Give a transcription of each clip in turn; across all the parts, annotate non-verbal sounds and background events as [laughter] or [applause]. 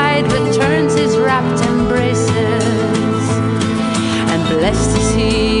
bride returns his wrapped embraces. And blessed is he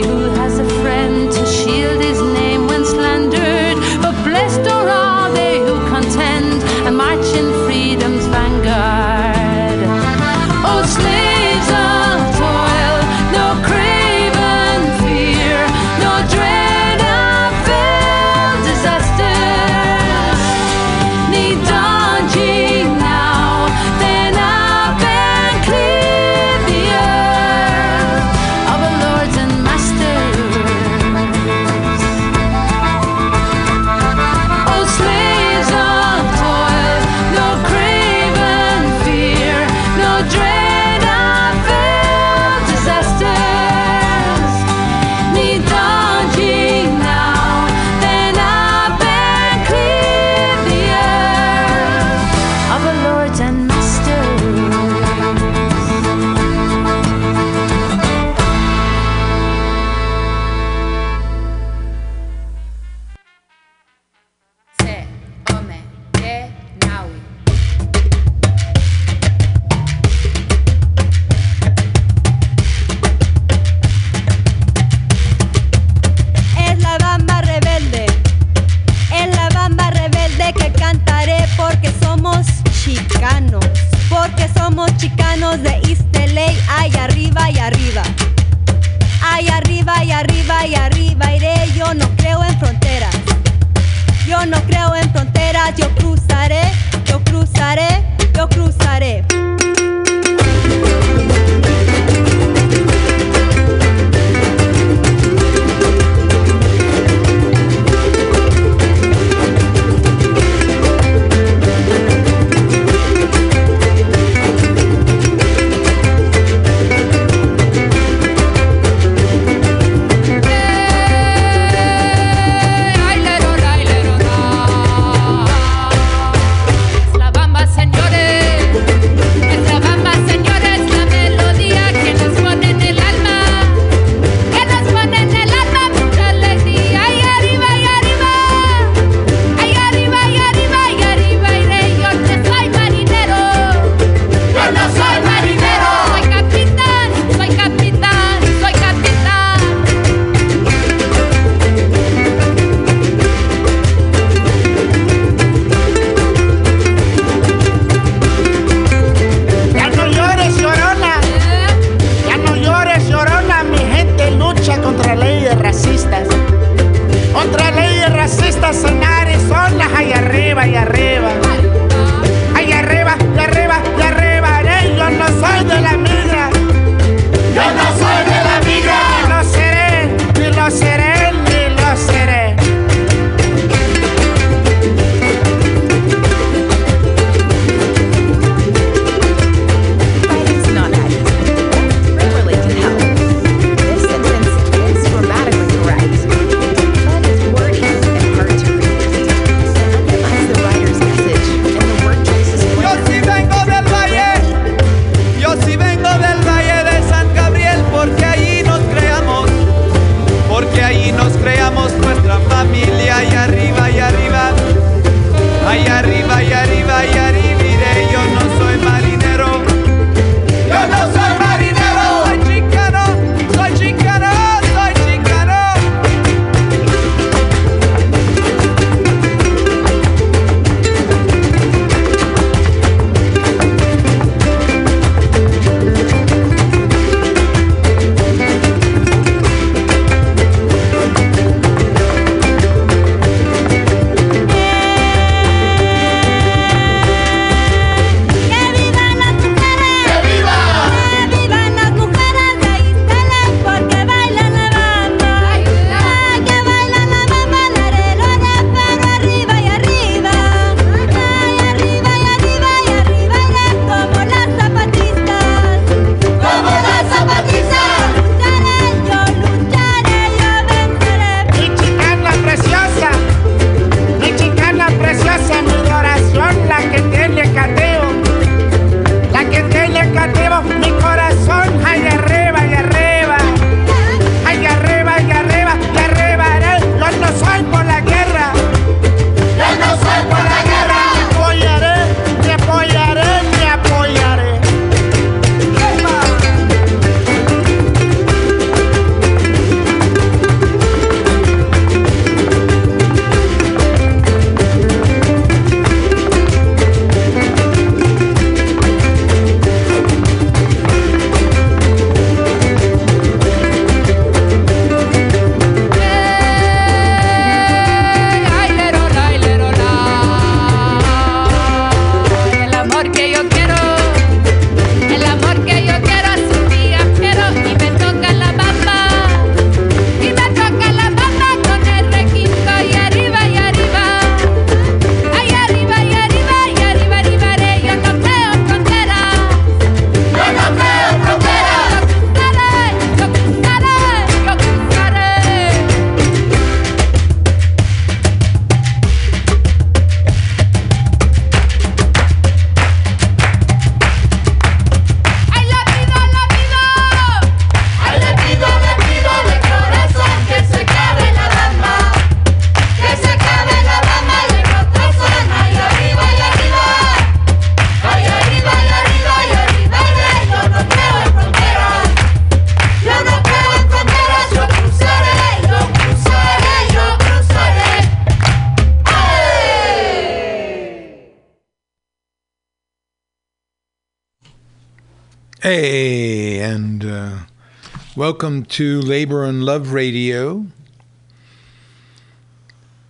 welcome to Labor and Love Radio.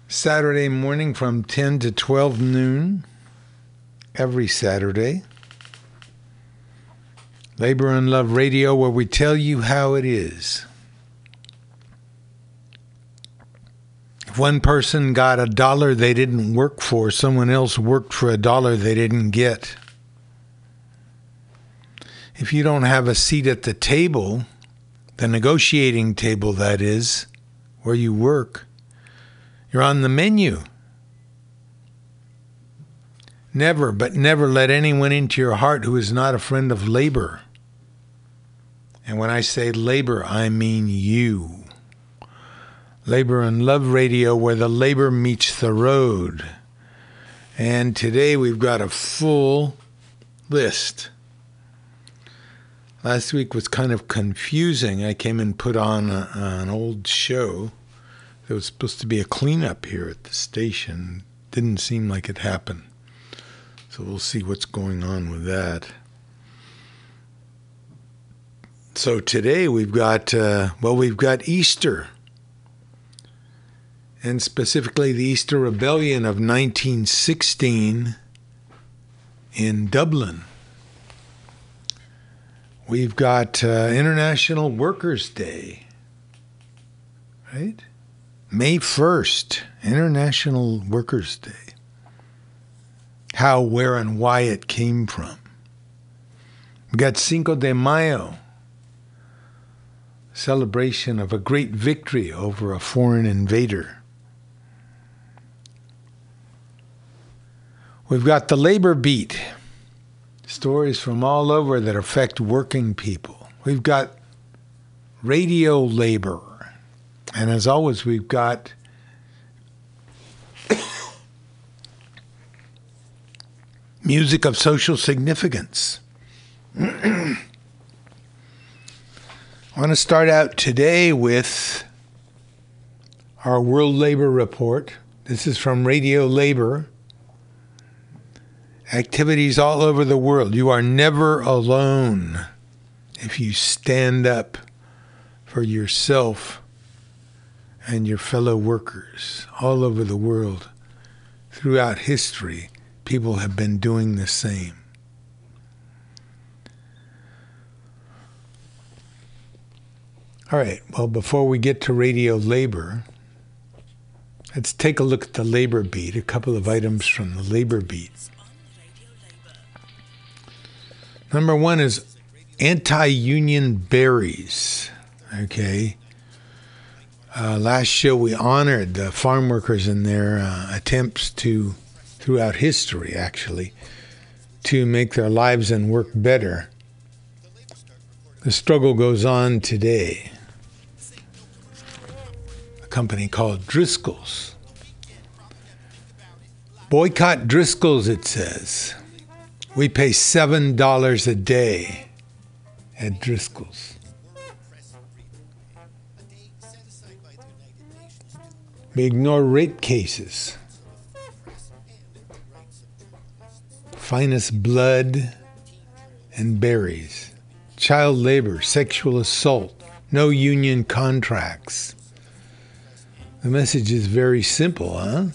Saturday morning from 10 to 12 noon, every Saturday. Labor and Love Radio, where we tell you how it is. If one person got a dollar they didn't work for, someone else worked for a dollar they didn't get. If you don't have a seat at the table, the negotiating table, that is, where you work, you're on the menu. Never, but never let anyone into your heart who is not a friend of labor. And when I say labor, I mean you. Labor and Love Radio, where the labor meets the road. And today we've got a full list. Last week was kind of confusing. I came and put on a, an old show. There was supposed to be a cleanup here at the station. Didn't seem like it happened. So we'll see what's going on with that. So today we've got, uh, well, we've got Easter. And specifically the Easter Rebellion of 1916 in Dublin. We've got uh, International Workers' Day, right? May 1st, International Workers' Day. How, where, and why it came from. We've got Cinco de Mayo, celebration of a great victory over a foreign invader. We've got the labor beat stories from all over that affect working people. We've got radio labor. And as always, we've got [coughs] music of social significance. I [coughs] want to start out today with our World Labor Report. This is from Radio Labor activities all over the world. You are never alone if you stand up for yourself and your fellow workers all over the world. Throughout history, people have been doing the same. All right, well, before we get to radio labor, let's take a look at the labor beat, a couple of items from the labor beat. Number one is anti union berries. Okay. Uh, last show we honored the farm workers in their uh, attempts to, throughout history actually, to make their lives and work better. The struggle goes on today. A company called Driscoll's. Boycott Driscoll's, it says. We pay $7 a day at Driscoll's. We ignore rape cases. Finest blood and berries. Child labor, sexual assault, no union contracts. The message is very simple, huh?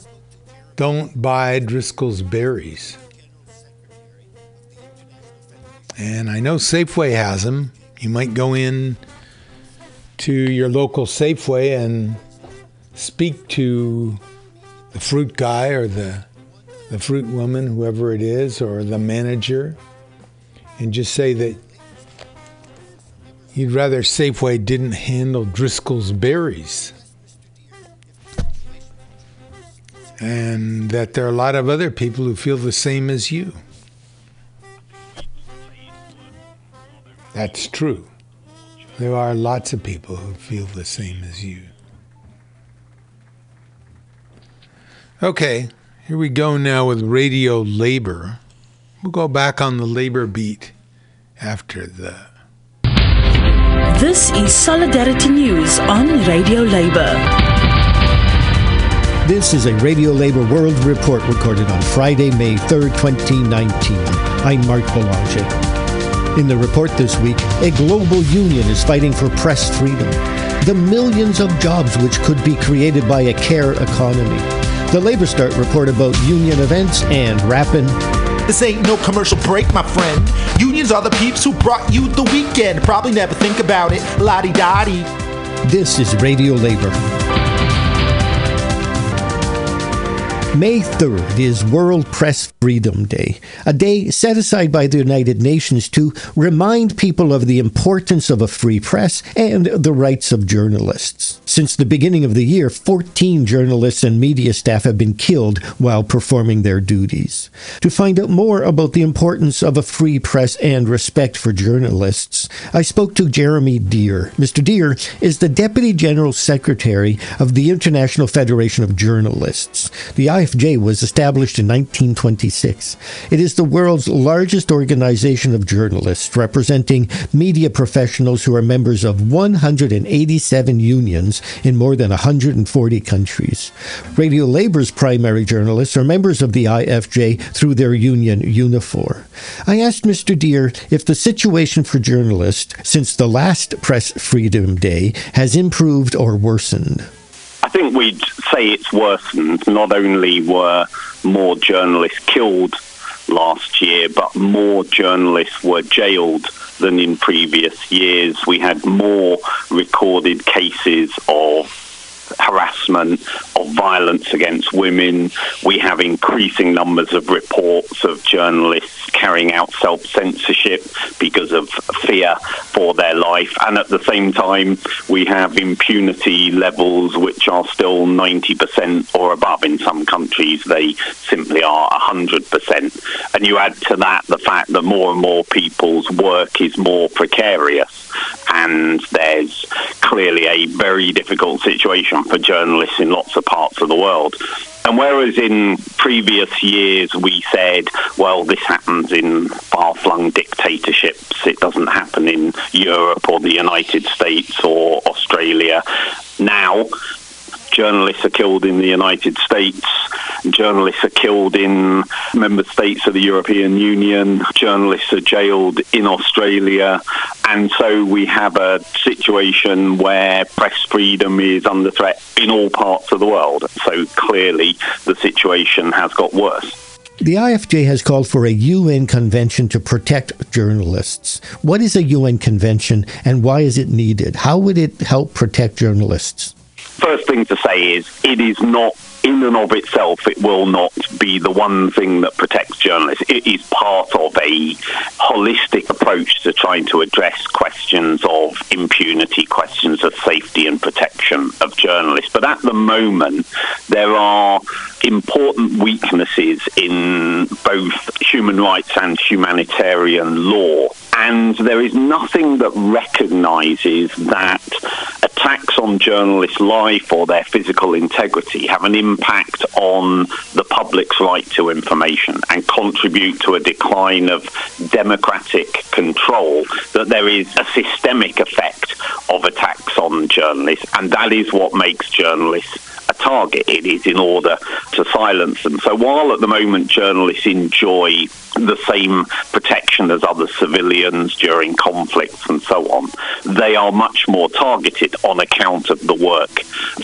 Don't buy Driscoll's berries. And I know Safeway has them. You might go in to your local Safeway and speak to the fruit guy or the the fruit woman, whoever it is, or the manager, and just say that you'd rather Safeway didn't handle Driscoll's berries. And that there are a lot of other people who feel the same as you. That's true. There are lots of people who feel the same as you. Okay, here we go now with radio labor. We'll go back on the labor beat after the. This is Solidarity News on Radio Labor. This is a Radio Labor World Report recorded on Friday, May 3rd, 2019. I'm Mark Boulanger. In the report this week, a global union is fighting for press freedom. The millions of jobs which could be created by a care economy. The Labor Start report about union events and rapping. This ain't no commercial break, my friend. Unions are the peeps who brought you the weekend. Probably never think about it. Lottie dottie. This is Radio Labor. May 3rd is World Press Freedom Day, a day set aside by the United Nations to remind people of the importance of a free press and the rights of journalists. Since the beginning of the year, 14 journalists and media staff have been killed while performing their duties. To find out more about the importance of a free press and respect for journalists, I spoke to Jeremy Dear. Mr. Dear is the Deputy General Secretary of the International Federation of Journalists. The IFJ was established in 1926. It is the world's largest organization of journalists, representing media professionals who are members of 187 unions in more than 140 countries. Radio Labor's primary journalists are members of the IFJ through their union Unifor. I asked Mr. Dear if the situation for journalists since the last Press Freedom Day has improved or worsened. Think we'd say it's worsened. Not only were more journalists killed last year, but more journalists were jailed than in previous years. We had more recorded cases of harassment, of violence against women. We have increasing numbers of reports of journalists carrying out self censorship because of fear for their life. And at the same time, we have impunity levels which are still 90% or above. In some countries, they simply are 100%. And you add to that the fact that more and more people's work is more precarious. And there's clearly a very difficult situation for journalists in lots of parts of the world. And whereas in previous years we said, well, this happens in far flung dictatorships, it doesn't happen in Europe or the United States or Australia. Now, journalists are killed in the United States, journalists are killed in member states of the European Union, journalists are jailed in Australia, and so we have a situation where press freedom is under threat in all parts of the world. So clearly the situation has got worse. The IFJ has called for a UN convention to protect journalists. What is a UN convention and why is it needed? How would it help protect journalists? First thing to say is it is not in and of itself, it will not be the one thing that protects journalists. It is part of a holistic approach to trying to address questions of impunity, questions of safety and protection of journalists. But at the moment, there are important weaknesses in both human rights and humanitarian law. And there is nothing that recognizes that attacks on journalists' life or their physical integrity have an impact on the public's right to information and contribute to a decline of democratic control, that there is a systemic effect of attacks on journalists. And that is what makes journalists target. It is in order to silence them. So while at the moment journalists enjoy the same protection as other civilians during conflicts and so on, they are much more targeted on account of the work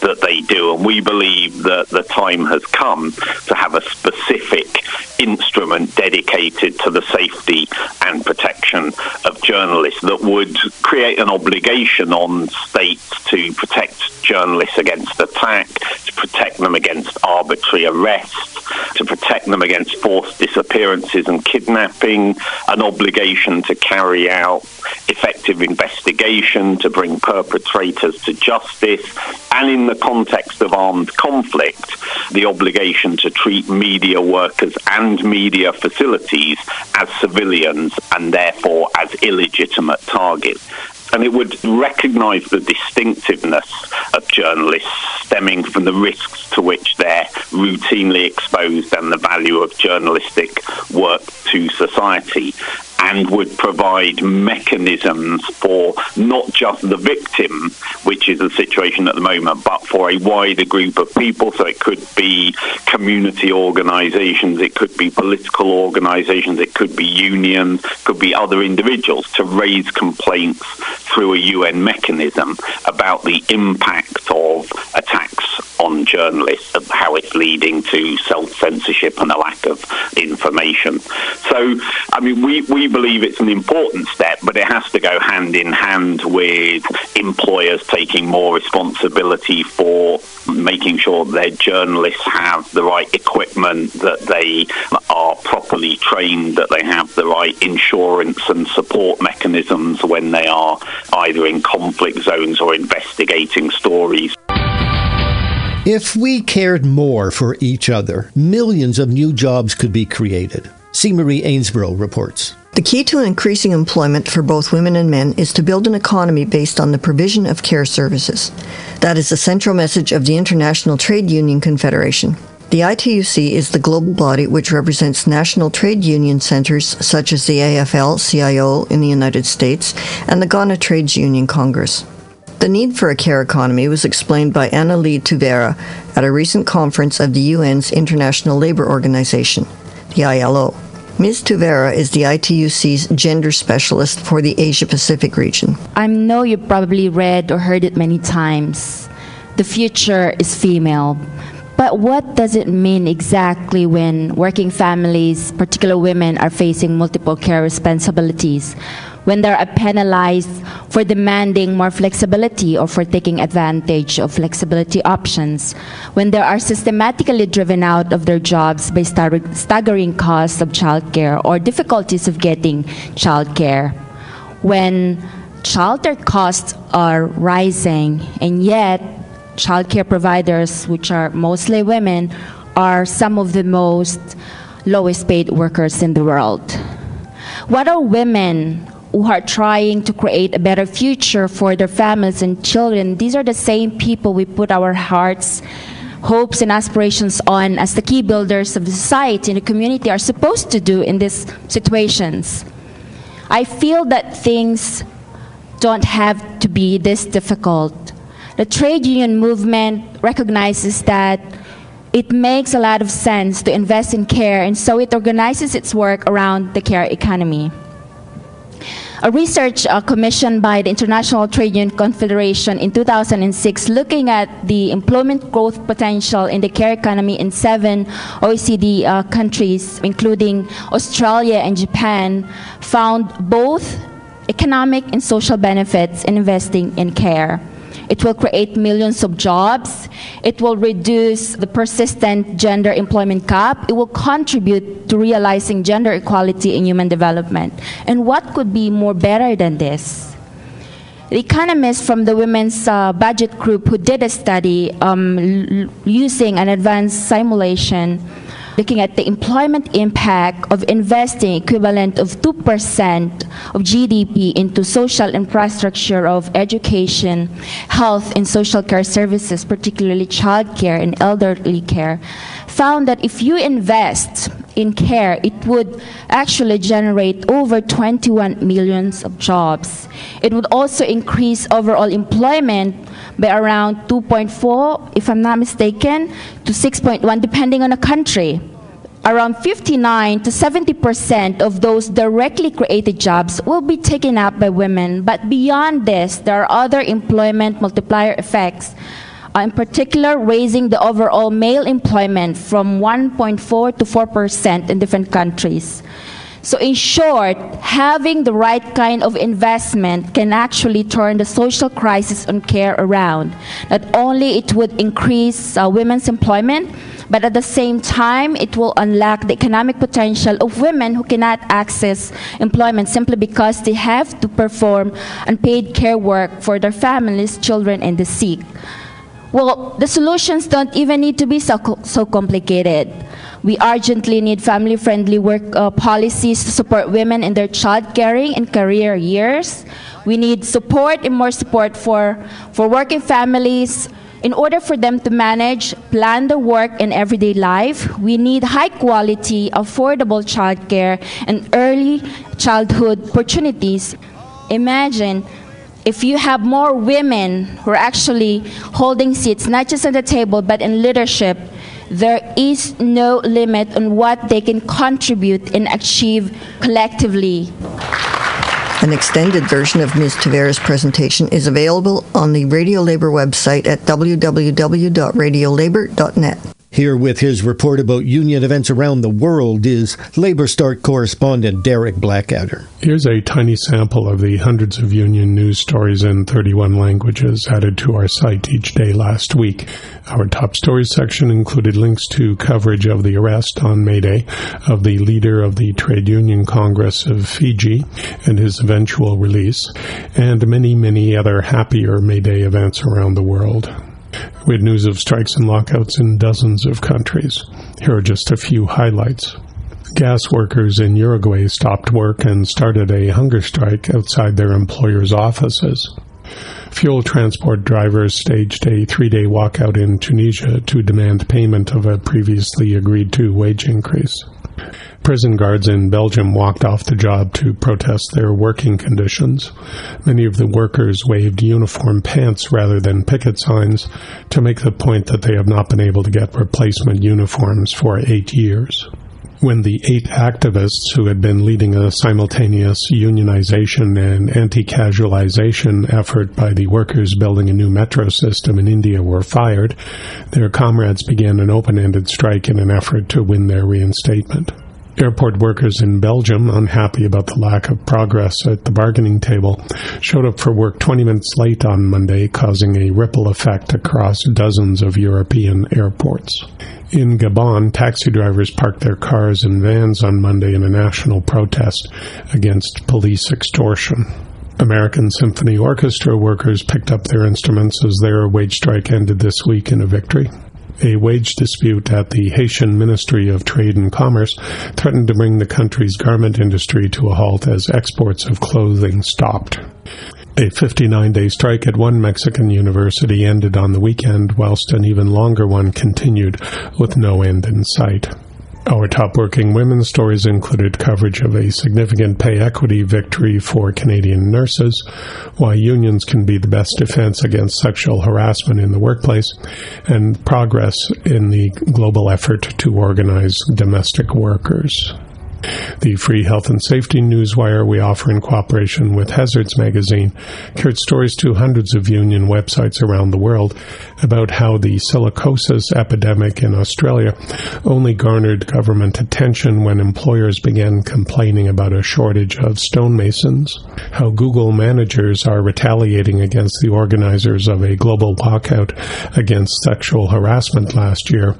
that they do. And we believe that the time has come to have a specific instrument dedicated to the safety and protection of journalists that would create an obligation on states to protect journalists against attack, to protect them against arbitrary arrests, to protect them against forced disappearances and kidnapping, an obligation to carry out effective investigation, to bring perpetrators to justice, and in the context of armed conflict, the obligation to treat media workers and media facilities as civilians and therefore as illegitimate targets and it would recognise the distinctiveness of journalists stemming from the risks to which they're routinely exposed and the value of journalistic work to society. And would provide mechanisms for not just the victim, which is the situation at the moment, but for a wider group of people. So it could be community organisations, it could be political organisations, it could be unions, could be other individuals to raise complaints through a UN mechanism about the impact of attacks on journalists, how it's leading to self censorship and a lack of information. So, I mean, we, we believe it's an important step, but it has to go hand in hand with employers taking more responsibility for making sure their journalists have the right equipment, that they are properly trained, that they have the right insurance and support mechanisms when they are either in conflict zones or investigating stories. If we cared more for each other, millions of new jobs could be created. C. Marie Ainsborough reports. The key to increasing employment for both women and men is to build an economy based on the provision of care services. That is the central message of the International Trade Union Confederation. The ITUC is the global body which represents national trade union centers such as the AFL CIO in the United States and the Ghana Trades Union Congress. The need for a care economy was explained by Anna Lee Tuvera at a recent conference of the UN's International Labour Organization, the ILO. Ms. Tuvera is the ITUC's gender specialist for the Asia Pacific region. I know you probably read or heard it many times. The future is female. But what does it mean exactly when working families, particular women, are facing multiple care responsibilities? When they are penalized for demanding more flexibility or for taking advantage of flexibility options, when they are systematically driven out of their jobs by staggering costs of childcare or difficulties of getting childcare, when childcare costs are rising and yet childcare providers, which are mostly women, are some of the most lowest paid workers in the world. What are women who are trying to create a better future for their families and children, these are the same people we put our hearts, hopes, and aspirations on as the key builders of the society and the community are supposed to do in these situations. I feel that things don't have to be this difficult. The trade union movement recognizes that it makes a lot of sense to invest in care, and so it organizes its work around the care economy. A research uh, commissioned by the International Trade Union Confederation in 2006 looking at the employment growth potential in the care economy in seven OECD uh, countries, including Australia and Japan, found both economic and social benefits in investing in care. It will create millions of jobs. It will reduce the persistent gender employment gap. It will contribute to realizing gender equality in human development. And what could be more better than this? The economists from the Women's uh, Budget Group who did a study um, using an advanced simulation looking at the employment impact of investing equivalent of 2% of GDP into social infrastructure of education, health, and social care services, particularly child care and elderly care, found that if you invest in care, it would actually generate over 21 millions of jobs. It would also increase overall employment by around 2.4, if I'm not mistaken, to 6.1, depending on the country. Around 59 to 70 percent of those directly created jobs will be taken up by women. But beyond this, there are other employment multiplier effects uh, in particular raising the overall male employment from 1.4 to 4 percent in different countries. So, in short, having the right kind of investment can actually turn the social crisis on care around. Not only it would increase uh, women's employment, but at the same time, it will unlock the economic potential of women who cannot access employment simply because they have to perform unpaid care work for their families, children, and the sick. Well, the solutions don't even need to be so, so complicated. We urgently need family friendly work uh, policies to support women in their child caring and career years. We need support and more support for, for working families In order for them to manage, plan their work and everyday life, we need high quality, affordable childcare and early childhood opportunities. Imagine if you have more women who are actually holding seats, not just at the table, but in leadership, there is no limit on what they can contribute and achieve collectively. An extended version of Ms. Tuvera's presentation is available on the Radio Labor website at www.radiolabor.net. Here with his report about union events around the world is Labor Start correspondent Derek Blackadder. Here's a tiny sample of the hundreds of union news stories in 31 languages added to our site each day last week. Our top stories section included links to coverage of the arrest on May Day of the leader of the Trade Union Congress of Fiji and his eventual release, and many, many other happier May Day events around the world. We had news of strikes and lockouts in dozens of countries. Here are just a few highlights. Gas workers in Uruguay stopped work and started a hunger strike outside their employers' offices. Fuel transport drivers staged a three day walkout in Tunisia to demand payment of a previously agreed to wage increase. Prison guards in Belgium walked off the job to protest their working conditions. Many of the workers waved uniform pants rather than picket signs to make the point that they have not been able to get replacement uniforms for eight years when the eight activists who had been leading a simultaneous unionization and anti casualization effort by the workers building a new metro system in India were fired, their comrades began an open ended strike in an effort to win their reinstatement. Airport workers in Belgium, unhappy about the lack of progress at the bargaining table, showed up for work 20 minutes late on Monday, causing a ripple effect across dozens of European airports. In Gabon, taxi drivers parked their cars and vans on Monday in a national protest against police extortion. American Symphony Orchestra workers picked up their instruments as their wage strike ended this week in a victory. A wage dispute at the Haitian Ministry of Trade and Commerce threatened to bring the country's garment industry to a halt as exports of clothing stopped. A 59 day strike at one Mexican university ended on the weekend, whilst an even longer one continued with no end in sight. Our top working women's stories included coverage of a significant pay equity victory for Canadian nurses, why unions can be the best defense against sexual harassment in the workplace, and progress in the global effort to organize domestic workers. The Free Health and Safety Newswire we offer in cooperation with Hazards Magazine carried stories to hundreds of union websites around the world about how the silicosis epidemic in Australia only garnered government attention when employers began complaining about a shortage of stonemasons, how Google managers are retaliating against the organizers of a global walkout against sexual harassment last year,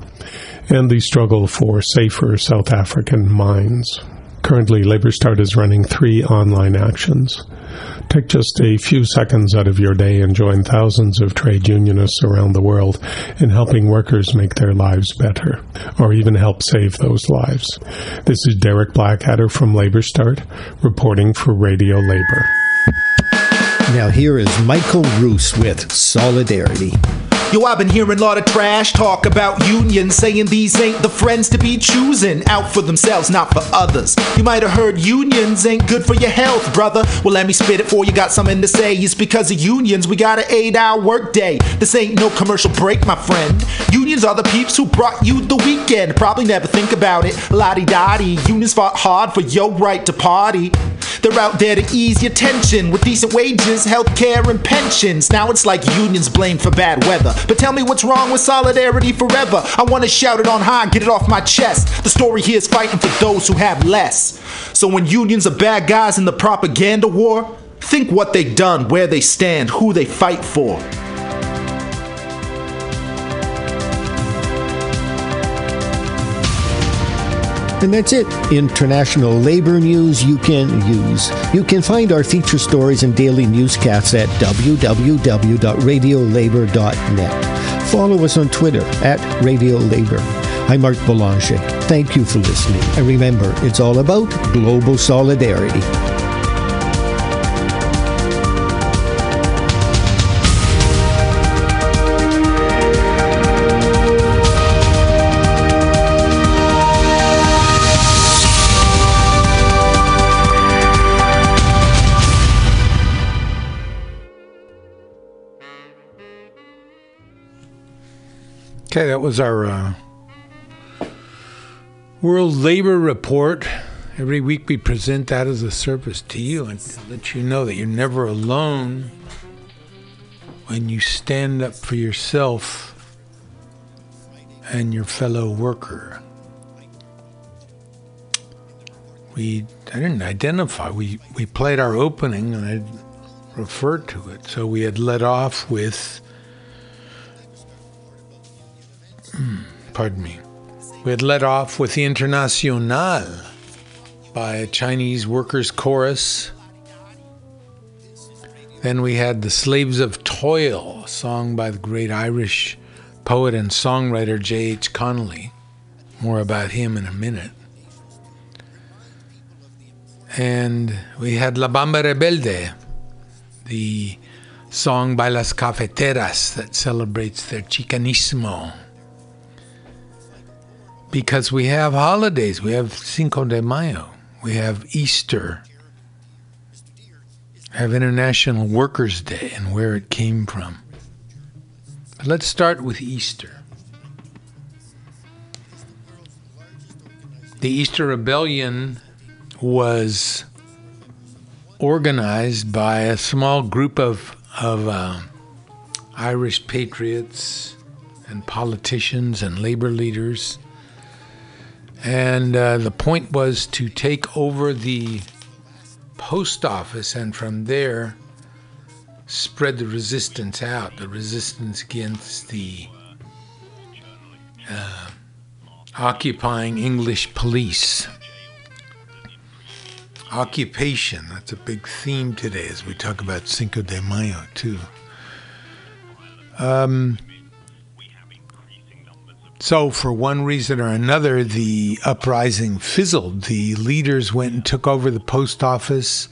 and the struggle for safer South African mines. Currently, Labour Start is running three online actions. Take just a few seconds out of your day and join thousands of trade unionists around the world in helping workers make their lives better, or even help save those lives. This is Derek Blackadder from Labour Start, reporting for Radio Labor. Now, here is Michael Roos with Solidarity. Yo, I've been hearing a lot of trash talk about unions, saying these ain't the friends to be choosing. Out for themselves, not for others. You might have heard unions ain't good for your health, brother. Well, let me spit it for you. Got something to say. It's because of unions, we got an eight hour workday. This ain't no commercial break, my friend. Unions are the peeps who brought you the weekend. Probably never think about it. Lottie dottie. Unions fought hard for your right to party. They're out there to ease your tension with decent wages, health care, and pensions. Now it's like unions blamed for bad weather. But tell me what's wrong with solidarity forever. I wanna shout it on high, get it off my chest. The story here is fighting for those who have less. So when unions are bad guys in the propaganda war, think what they've done, where they stand, who they fight for. And that's it. International labor news you can use. You can find our feature stories and daily newscasts at www.radiolabor.net. Follow us on Twitter at Radio Labor. I'm Art Boulanger. Thank you for listening. And remember, it's all about global solidarity. Okay, that was our uh, World Labor Report. Every week we present that as a service to you and to let you know that you're never alone when you stand up for yourself and your fellow worker. We I didn't identify. We we played our opening and I referred to it. So we had let off with pardon me. We had led off with the Internationale by a Chinese workers' chorus. Then we had The Slaves of Toil, a song by the great Irish poet and songwriter J.H. Connolly. More about him in a minute. And we had La Bamba Rebelde, the song by Las Cafeteras that celebrates their Chicanismo because we have holidays. We have Cinco de Mayo. We have Easter. We have International Workers' Day and where it came from. But let's start with Easter. The Easter Rebellion was organized by a small group of, of uh, Irish patriots and politicians and labor leaders and uh, the point was to take over the post office and from there spread the resistance out, the resistance against the uh, occupying English police. Occupation, that's a big theme today as we talk about Cinco de Mayo, too. Um, so, for one reason or another, the uprising fizzled. The leaders went and took over the post office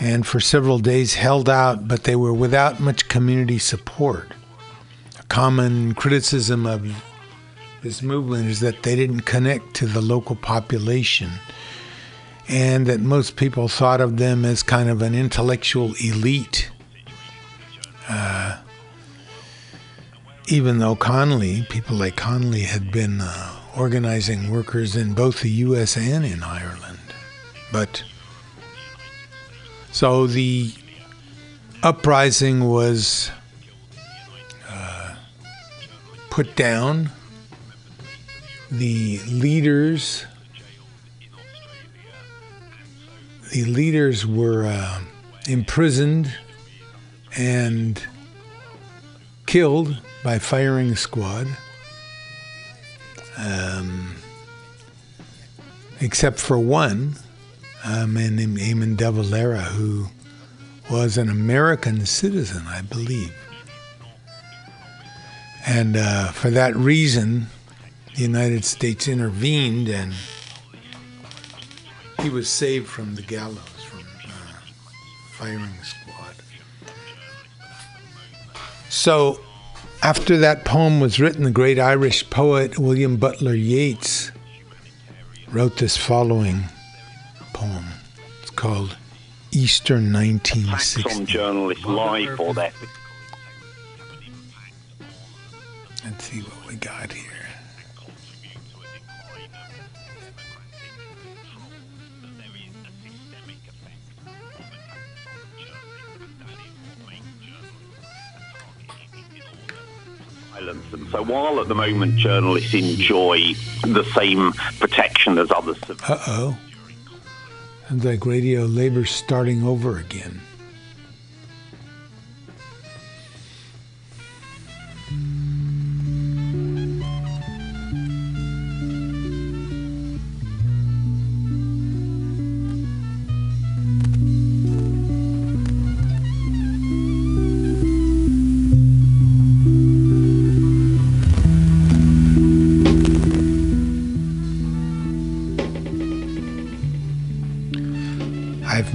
and for several days held out, but they were without much community support. A common criticism of this movement is that they didn't connect to the local population and that most people thought of them as kind of an intellectual elite. Uh, even though Connolly, people like Connolly, had been uh, organizing workers in both the U.S. and in Ireland. But so the uprising was uh, put down. The leaders, the leaders were uh, imprisoned and killed by firing squad, um, except for one, a man named Eamon de Valera, who was an American citizen, I believe. And uh, for that reason, the United States intervened and he was saved from the gallows, from uh, firing squad. So after that poem was written, the great Irish poet William Butler Yeats wrote this following poem. It's called Easter 1960. Some journalists lie for that. Let's see what we got here. So while at the moment journalists enjoy the same protection as others Uh oh. Sounds like radio labor starting over again.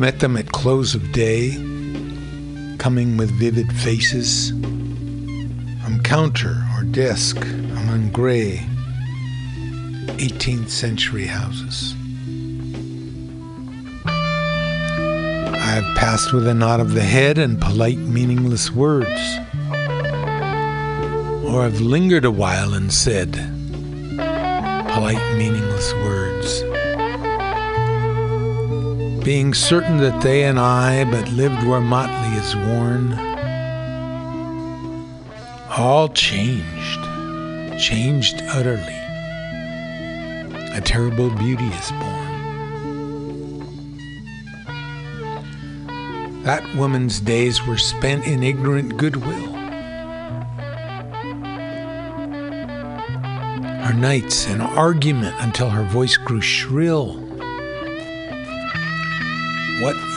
Met them at close of day, coming with vivid faces, from counter or desk among gray 18th century houses. I have passed with a nod of the head and polite, meaningless words, or have lingered a while and said polite, meaningless words. Being certain that they and I but lived where motley is worn, all changed, changed utterly. A terrible beauty is born. That woman's days were spent in ignorant goodwill. Her nights in argument until her voice grew shrill.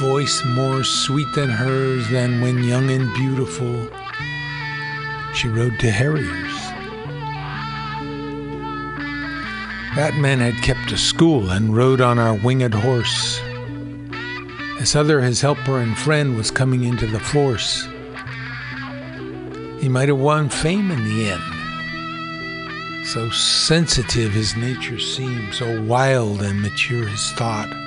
Voice more sweet than hers than when young and beautiful she rode to harriers? That man had kept a school and rode on our winged horse. This other, his helper and friend, was coming into the force. He might have won fame in the end. So sensitive his nature seemed, so wild and mature his thought.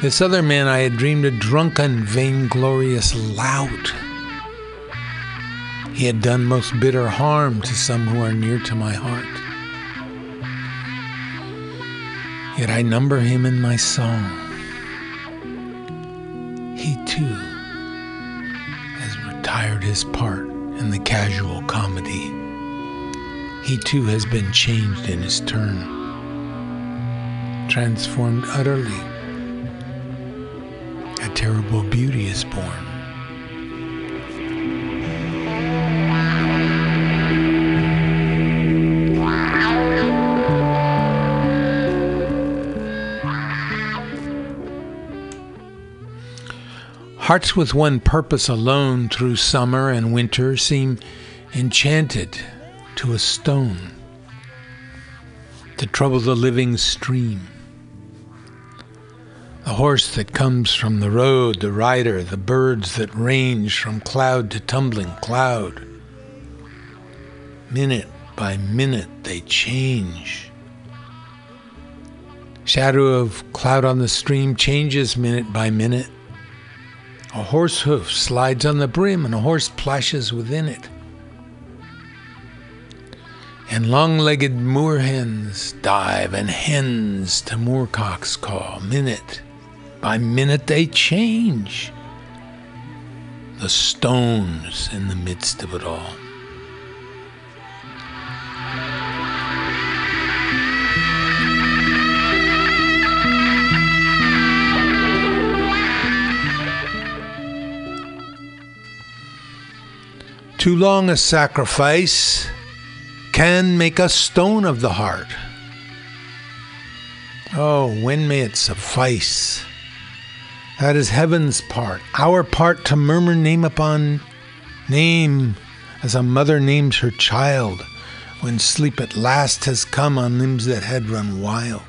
This other man I had dreamed a drunken, vainglorious lout. He had done most bitter harm to some who are near to my heart. Yet I number him in my song. He too has retired his part in the casual comedy. He too has been changed in his turn, transformed utterly. Beauty is born. Hearts with one purpose alone through summer and winter seem enchanted to a stone to trouble the living stream. Horse that comes from the road, the rider, the birds that range from cloud to tumbling cloud. Minute by minute they change. Shadow of cloud on the stream changes minute by minute. A horse hoof slides on the brim and a horse plashes within it. And long legged moorhens dive and hens to moorcocks call. Minute by minute they change. The stones in the midst of it all. Too long a sacrifice can make a stone of the heart. Oh, when may it suffice? That is heaven's part, our part to murmur name upon name as a mother names her child when sleep at last has come on limbs that had run wild.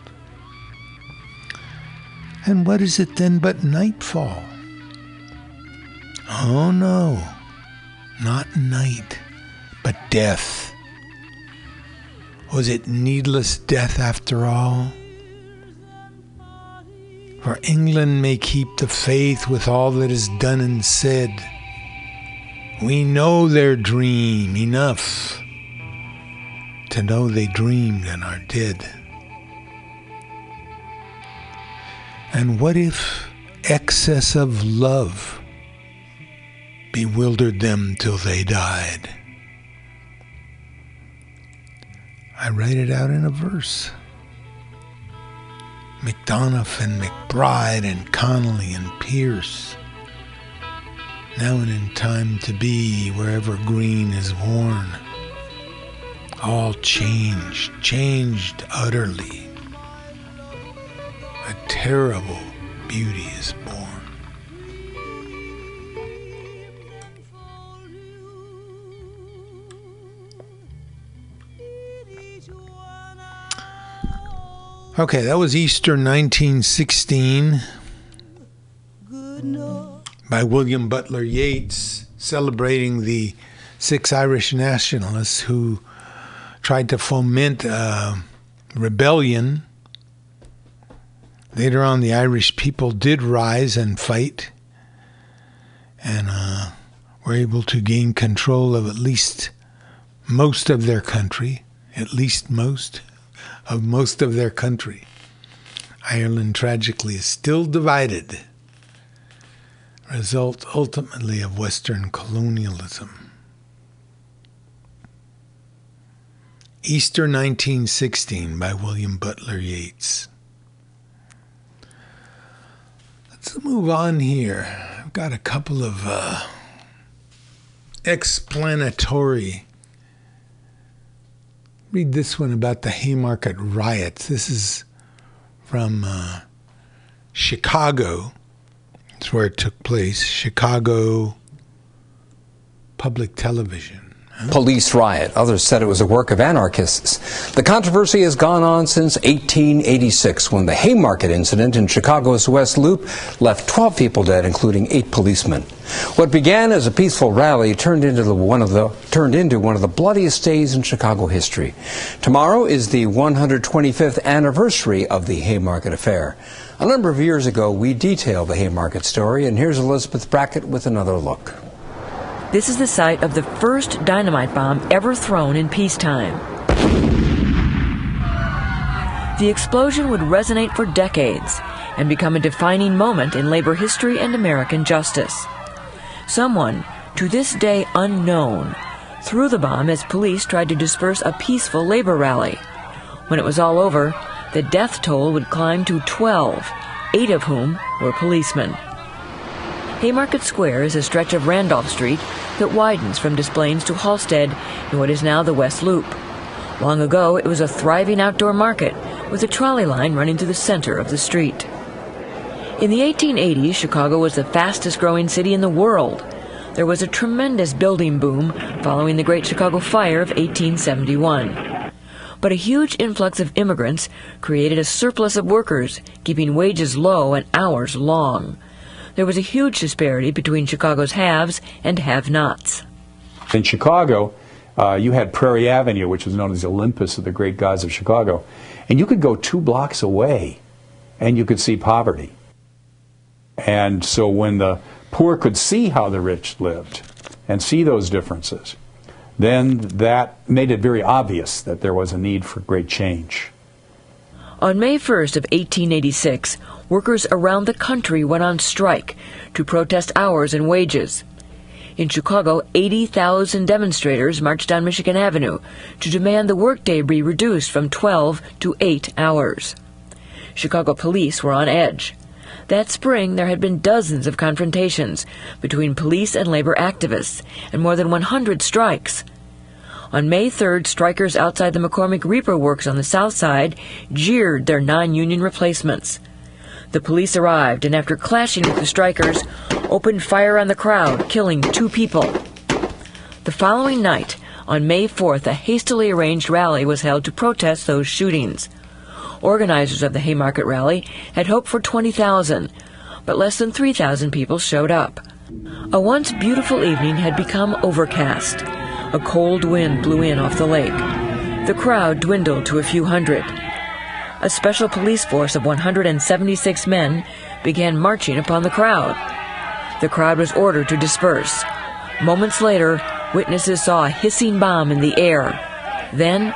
And what is it then but nightfall? Oh no not night, but death. Was it needless death after all? For England may keep the faith with all that is done and said. We know their dream enough to know they dreamed and are dead. And what if excess of love bewildered them till they died. I write it out in a verse. MacDonagh and MacBride and Connolly and Pearse. Now and in time to be wherever green is worn. All changed, changed utterly. A terrible beauty is born. Okay, that was Easter 1916 by William Butler Yeats, celebrating the six Irish nationalists who tried to foment rebellion. Later on, the Irish people did rise and fight and uh, were able to gain control of at least most of their country, at least most of most of their country. Ireland tragically is still divided, result ultimately of Western colonialism. Easter 1916 by William Butler Yeats. Let's move on here. I've got a couple of uh, explanatory. Read this one about the Haymarket riots. This is from uh, Chicago. It's where it took place. Chicago Public Television. Police riot. Others said it was a work of anarchists. The controversy has gone on since 1886 when the Haymarket incident in Chicago's West Loop left 12 people dead, including eight policemen. What began as a peaceful rally turned into the, one of the turned into one of the bloodiest days in Chicago history. Tomorrow is the 125th anniversary of the Haymarket affair. A number of years ago, we detailed the Haymarket story, and here's Elizabeth Brackett with another look. This is the site of the first dynamite bomb ever thrown in peacetime. The explosion would resonate for decades and become a defining moment in labor history and American justice. Someone, to this day unknown, threw the bomb as police tried to disperse a peaceful labor rally. When it was all over, the death toll would climb to 12, eight of whom were policemen. Haymarket Square is a stretch of Randolph Street that widens from Des Plaines to Halsted in what is now the West Loop. Long ago, it was a thriving outdoor market with a trolley line running through the center of the street. In the 1880s, Chicago was the fastest growing city in the world. There was a tremendous building boom following the Great Chicago Fire of 1871. But a huge influx of immigrants created a surplus of workers, keeping wages low and hours long there was a huge disparity between Chicago's haves and have nots. In Chicago, uh, you had Prairie Avenue, which was known as Olympus of the great gods of Chicago. And you could go two blocks away and you could see poverty. And so when the poor could see how the rich lived and see those differences, then that made it very obvious that there was a need for great change. On May 1st of 1886, workers around the country went on strike to protest hours and wages. In Chicago, 80,000 demonstrators marched down Michigan Avenue to demand the workday be reduced from 12 to 8 hours. Chicago police were on edge. That spring, there had been dozens of confrontations between police and labor activists and more than 100 strikes. On May 3rd, strikers outside the McCormick Reaper Works on the south side jeered their non union replacements. The police arrived and, after clashing with the strikers, opened fire on the crowd, killing two people. The following night, on May 4th, a hastily arranged rally was held to protest those shootings. Organizers of the Haymarket rally had hoped for 20,000, but less than 3,000 people showed up. A once beautiful evening had become overcast. A cold wind blew in off the lake. The crowd dwindled to a few hundred a special police force of 176 men began marching upon the crowd. The crowd was ordered to disperse. Moments later, witnesses saw a hissing bomb in the air. Then,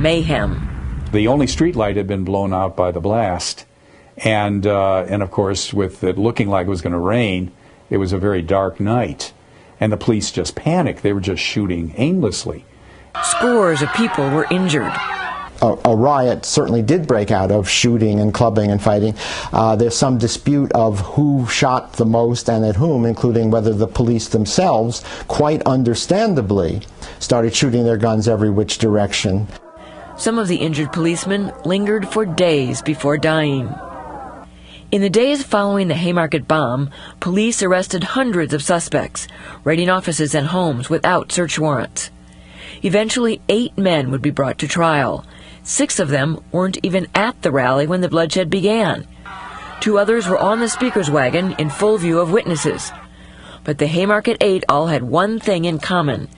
mayhem. The only streetlight had been blown out by the blast, and uh, and of course, with it looking like it was going to rain, it was a very dark night, and the police just panicked. They were just shooting aimlessly. Scores of people were injured a, a, riot certainly did break out of shooting and clubbing and fighting. Uh, there's some dispute of who shot the most and at whom, including whether the police themselves, quite understandably, started shooting their guns every which direction. Some of the injured policemen lingered for days before dying. In the days following the Haymarket bomb, police arrested hundreds of suspects, raiding offices and homes without search warrants. Eventually, eight men would be brought to trial, Six of them weren't even at the rally when the bloodshed began. Two others were on the speaker's wagon in full view of witnesses. But the Haymarket Eight all had one thing in common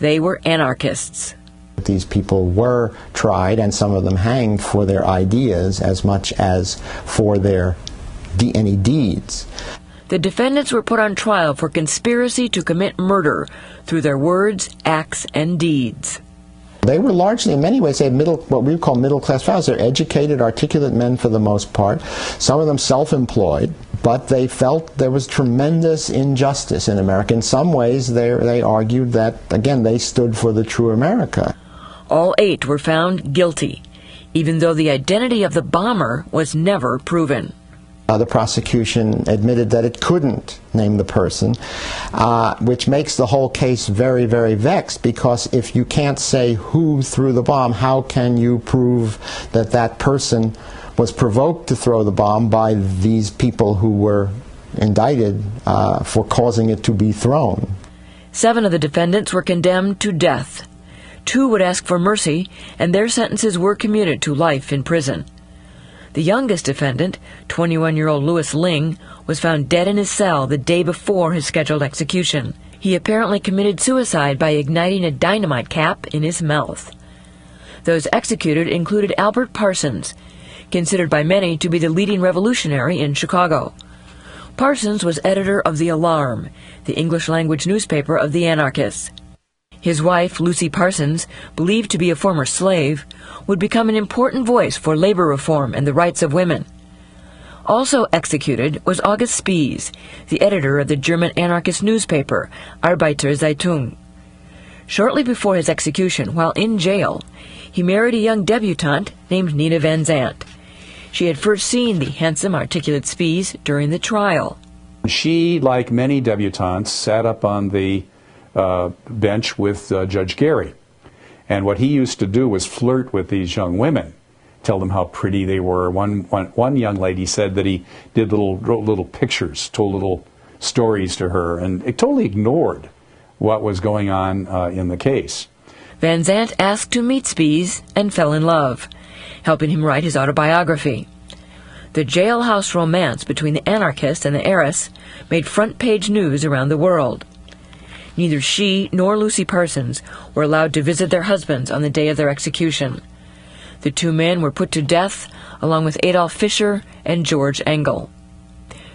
they were anarchists. These people were tried and some of them hanged for their ideas as much as for their any deeds. The defendants were put on trial for conspiracy to commit murder through their words, acts, and deeds. They were largely, in many ways, they had middle, what we would call middle class families. They're educated, articulate men for the most part. Some of them self employed, but they felt there was tremendous injustice in America. In some ways, they, they argued that, again, they stood for the true America. All eight were found guilty, even though the identity of the bomber was never proven. Uh, the prosecution admitted that it couldn't name the person, uh, which makes the whole case very, very vexed because if you can't say who threw the bomb, how can you prove that that person was provoked to throw the bomb by these people who were indicted uh, for causing it to be thrown? Seven of the defendants were condemned to death. Two would ask for mercy, and their sentences were commuted to life in prison. The youngest defendant, 21 year old Louis Lingg, was found dead in his cell the day before his scheduled execution. He apparently committed suicide by igniting a dynamite cap in his mouth. Those executed included Albert Parsons, considered by many to be the leading revolutionary in Chicago. Parsons was editor of The Alarm, the English language newspaper of the anarchists. His wife, Lucy Parsons, believed to be a former slave, would become an important voice for labor reform and the rights of women. Also executed was August Spies, the editor of the German anarchist newspaper Arbeiter Zeitung. Shortly before his execution, while in jail, he married a young debutante named Nina Van Zandt. She had first seen the handsome, articulate Spies during the trial. She, like many debutantes, sat up on the uh, bench with uh, Judge Gary. And what he used to do was flirt with these young women, tell them how pretty they were. One, one, one young lady said that he did little, wrote little pictures, told little stories to her, and it totally ignored what was going on uh, in the case. Van Zandt asked to meet Spies and fell in love, helping him write his autobiography. The jailhouse romance between the anarchist and the heiress made front page news around the world. Neither she nor Lucy Parsons were allowed to visit their husbands on the day of their execution. The two men were put to death along with Adolf Fischer and George Engel.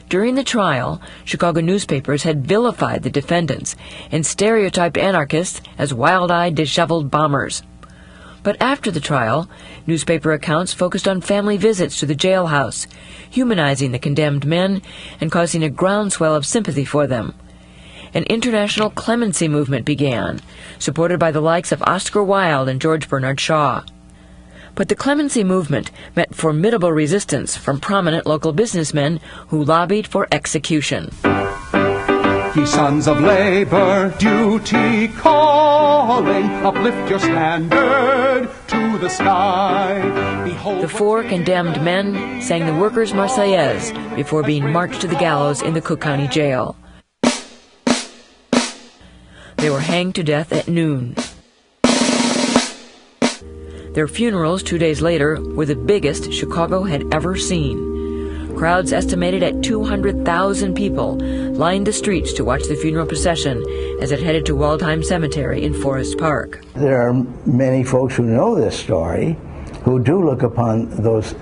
During the trial, Chicago newspapers had vilified the defendants and stereotyped anarchists as wild-eyed, disheveled bombers. But after the trial, newspaper accounts focused on family visits to the jailhouse, humanizing the condemned men and causing a groundswell of sympathy for them an international clemency movement began, supported by the likes of Oscar Wilde and George Bernard Shaw. But the clemency movement met formidable resistance from prominent local businessmen who lobbied for execution. Ye sons of labor, duty calling, uplift your standard to the sky. Behold the four condemned men sang the Workers' Marseillaise before being marched to the gallows in the Cook County Jail. They were hanged to death at noon. Their funerals two days later were the biggest Chicago had ever seen. Crowds estimated at 200,000 people lined the streets to watch the funeral procession as it headed to Waldheim Cemetery in Forest Park. There are many folks who know this story who do look upon those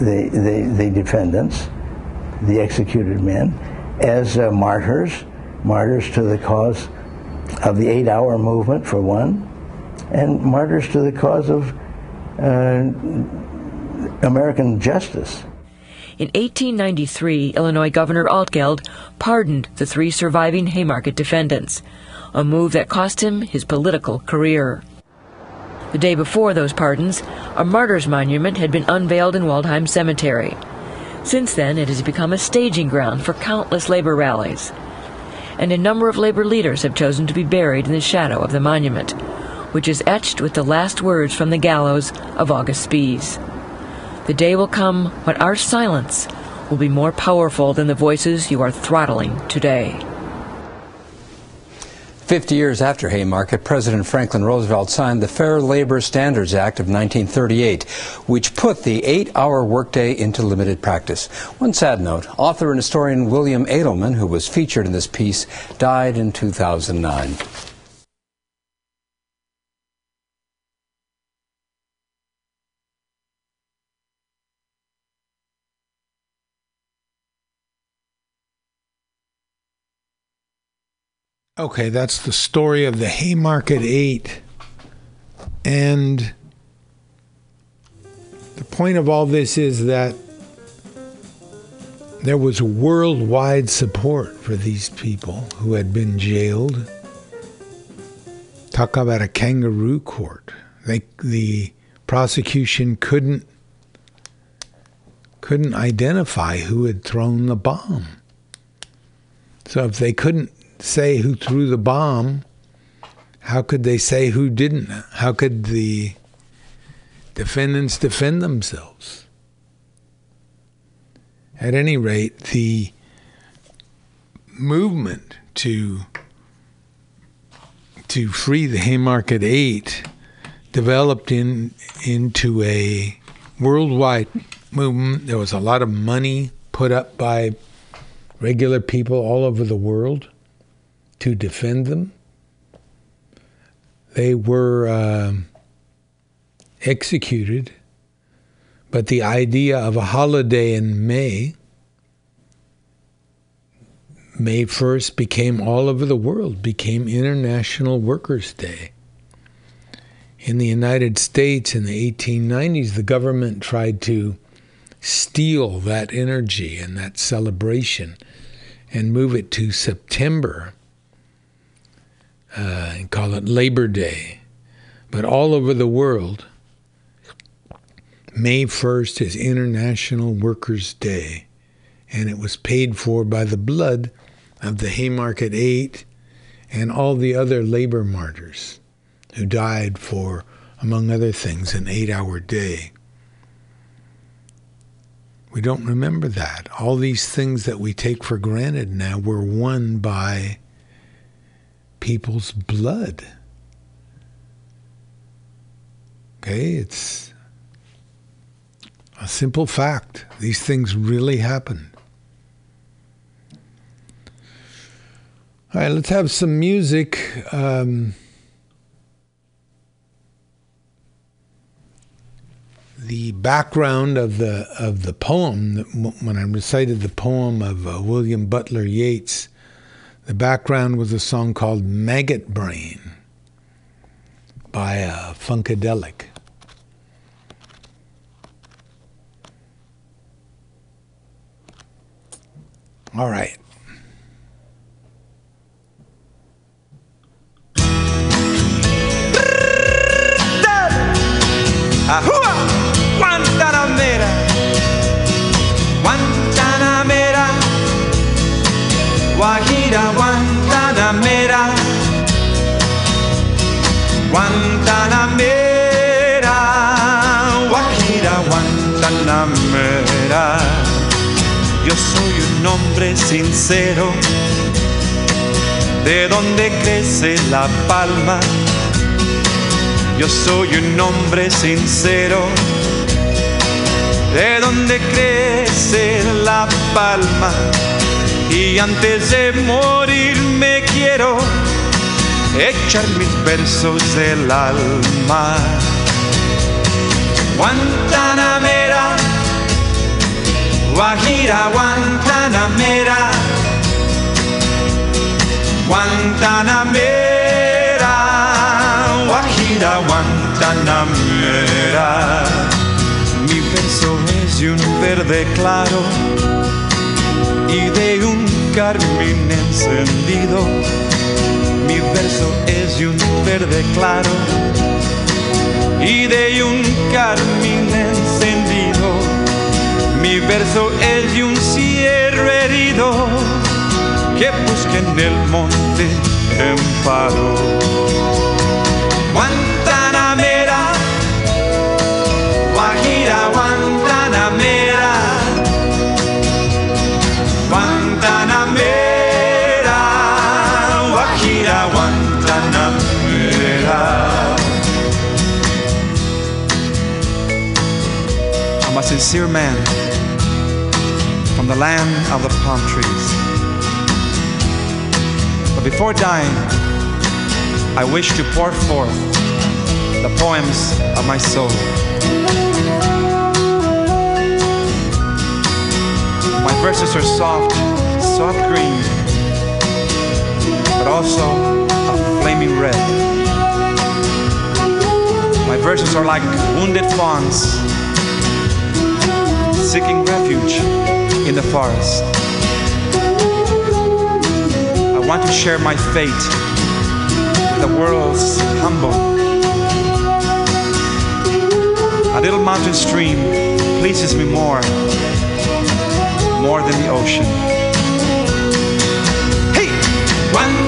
the, the, the defendants, the executed men, as uh, martyrs, martyrs to the cause of the eight hour movement, for one, and martyrs to the cause of uh, American justice. In 1893, Illinois Governor Altgeld pardoned the three surviving Haymarket defendants, a move that cost him his political career. The day before those pardons, a martyrs monument had been unveiled in Waldheim Cemetery. Since then, it has become a staging ground for countless labor rallies and a number of labor leaders have chosen to be buried in the shadow of the monument, which is etched with the last words from the gallows of August Spies. The day will come when our silence will be more powerful than the voices you are throttling today. Fifty years after Haymarket, President Franklin Roosevelt signed the Fair Labor Standards Act of 1938, which put the eight-hour workday into limited practice. One sad note, author and historian William Adelman, who was featured in this piece, died in 2009. Okay, that's the story of the Haymarket Eight. And the point of all this is that there was worldwide support for these people who had been jailed. Talk about a kangaroo court. They, the prosecution couldn't couldn't identify who had thrown the bomb. So if they couldn't say who threw the bomb, how could they say who didn't? How could the defendants defend themselves? At any rate, the movement to to free the Haymarket Eight developed in into a worldwide movement. There was a lot of money put up by regular people all over the world to defend them. They were uh, executed, but the idea of a holiday in May, May 1st, became all over the world, became International Workers' Day. In the United States in the 1890s, the government tried to steal that energy and that celebration and move it to September uh, and call it Labor Day. But all over the world, May 1st is International Workers' Day, and it was paid for by the blood of the Haymarket Eight and all the other labor martyrs who died for, among other things, an eight hour day. We don't remember that. All these things that we take for granted now were won by people's blood. Okay, it's a simple fact. These things really happened. All right, let's have some music. Um, the background of the of the poem when I recited the poem of uh, William Butler Yeats, the background was a song called "Maggot Brain" by uh, Funkadelic. All right. Sincero, de donde crece la palma yo soy un hombre sincero, de donde crece la palma. Y antes de morir me quiero echar mis versos del alma. Guantanamera, Guajira, Guantanamera, Guantanamera, Guajira, Guantanamera. Mi verso es de un verde claro y de un carmín encendido. Mi verso es de un verde claro y de un carmín encendido. Mi verso es de un cierro herido que busca en el monte amparo. Guantanamera, Guajira, Guantanamera, Guantanamera, Guajira, Guantanamera. I'm a sincere man from the land of the palm trees. But before dying, I wish to pour forth the poems of my soul. My verses are soft, soft green, but also a flaming red. My verses are like wounded fawns seeking refuge in the forest. I want to share my fate with the world's humble. A little mountain stream pleases me more, more than the ocean. Hey! Guantanamera,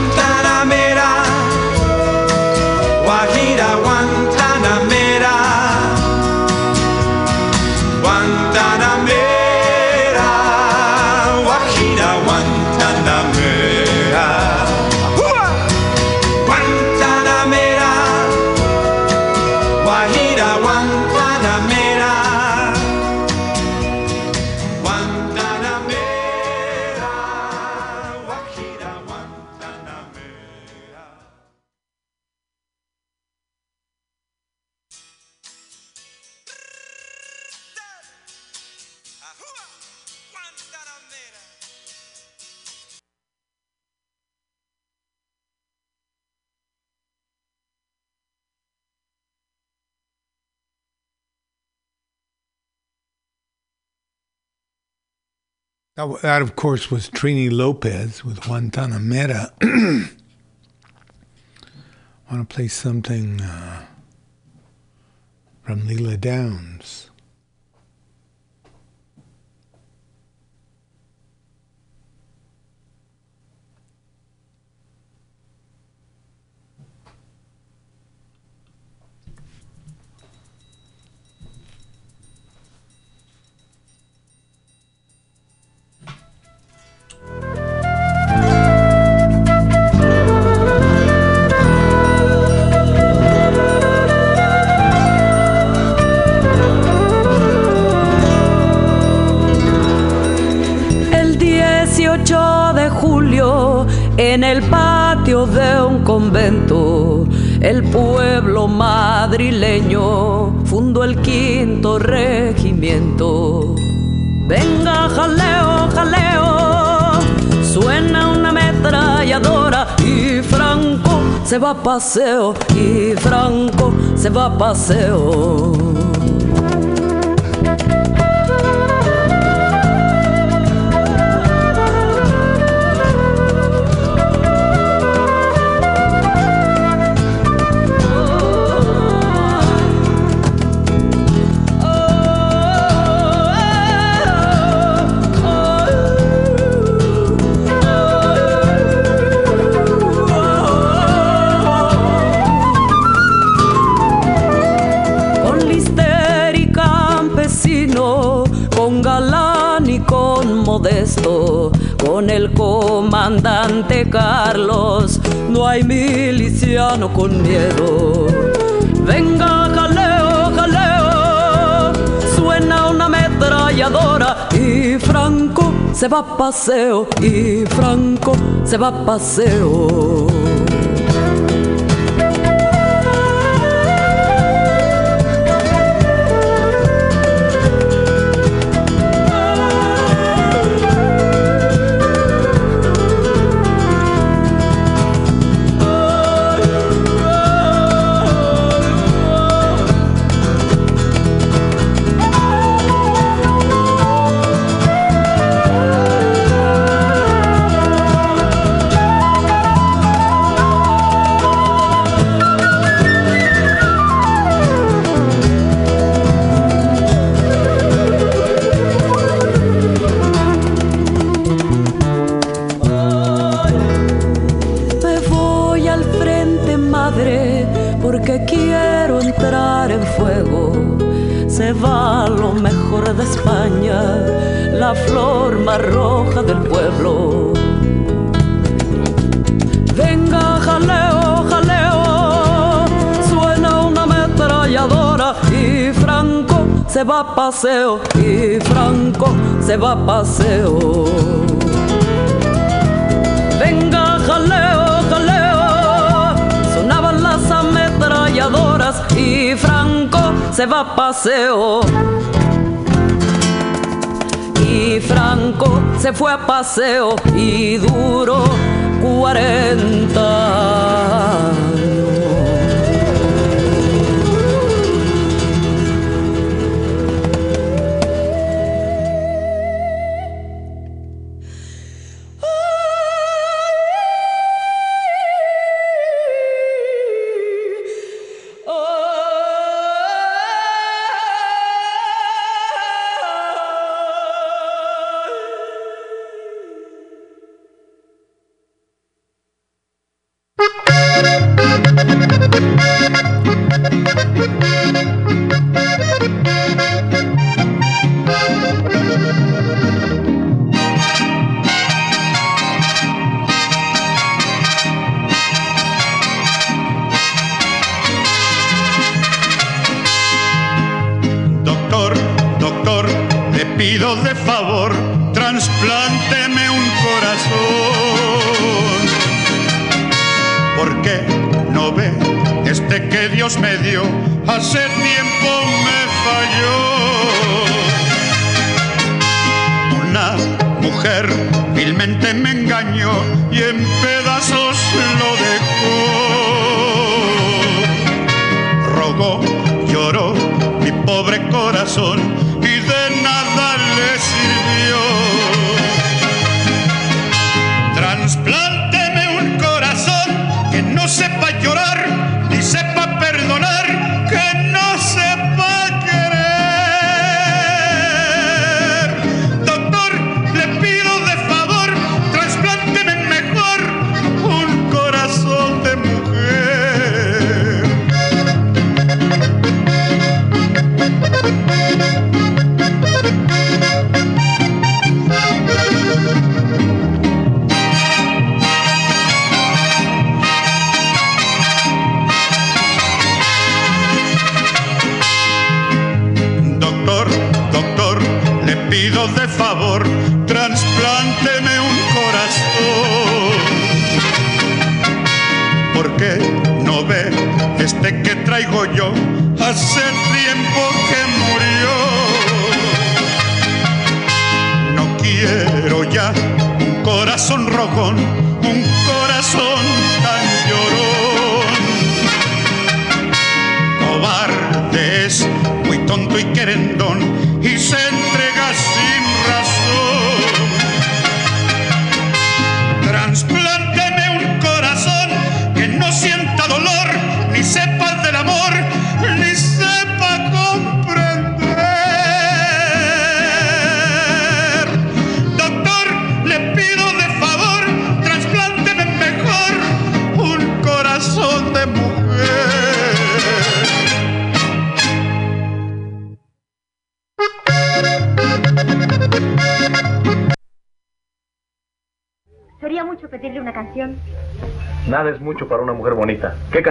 That, of course, was Trini Lopez with Guantanamera. I want to play something uh, from Lila Downs. De un convento, el pueblo madrileño fundó el quinto regimiento. Venga, jaleo, jaleo, suena una ametralladora y Franco se va a paseo, y Franco se va a paseo. Con el comandante Carlos, no hay miliciano con miedo. Venga, jaleo, jaleo, suena una ametralladora y Franco se va a paseo, y Franco se va a paseo. Roja del pueblo. Venga, jaleo, jaleo, suena una ametralladora y Franco se va a paseo, y Franco se va a paseo. Venga, jaleo, jaleo. Sonaban las ametralladoras y Franco se va a paseo. Acapulco se fue a paseo y duró 40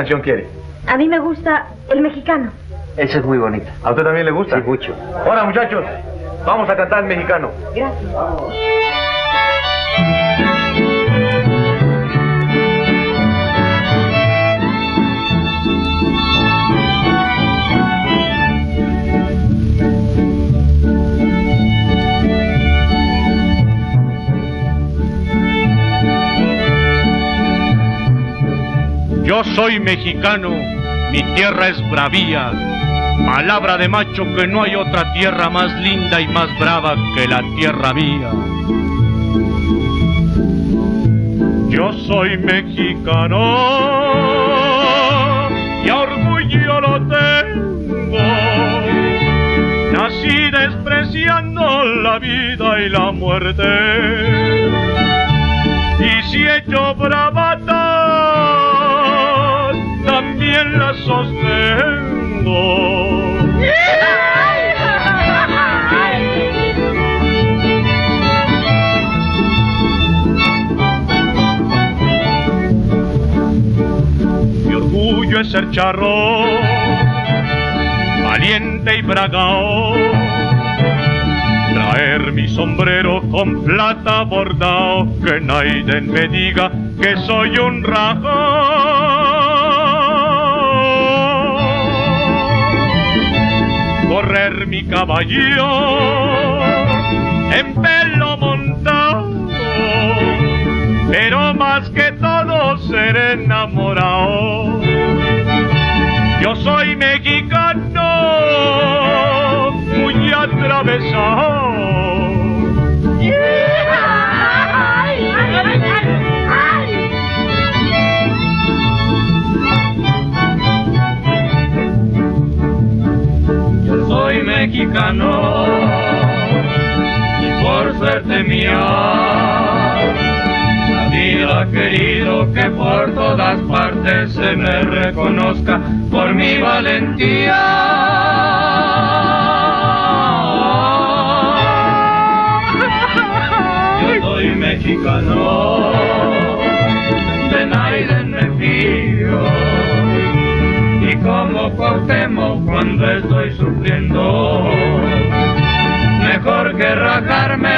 canción quiere? A mí me gusta el mexicano. Esa es muy bonita. ¿A usted también le gusta? Sí, mucho. Ahora, muchachos, vamos a cantar el mexicano. Gracias. Yo soy mexicano, mi tierra es bravía. Palabra de macho que no hay otra tierra más linda y más brava que la tierra mía. Yo soy mexicano y orgullo lo tengo. Nací despreciando la vida y la muerte. Y si he hecho bravatas, también las sostengo. Mi orgullo es ser charro, valiente y bragao. Traer mi sombrero con plata bordado, que nadie me diga que soy un rajón. Mi caballo en pelo montado, pero más que todo ser enamorado. Yo soy mexicano, muy atravesado. Mexicano y por suerte mía vida querido que por todas partes se me reconozca por mi valentía. Yo soy mexicano, de nadie me fío. Y como Cuauhtémoc cuando estoy mejor que rajarme,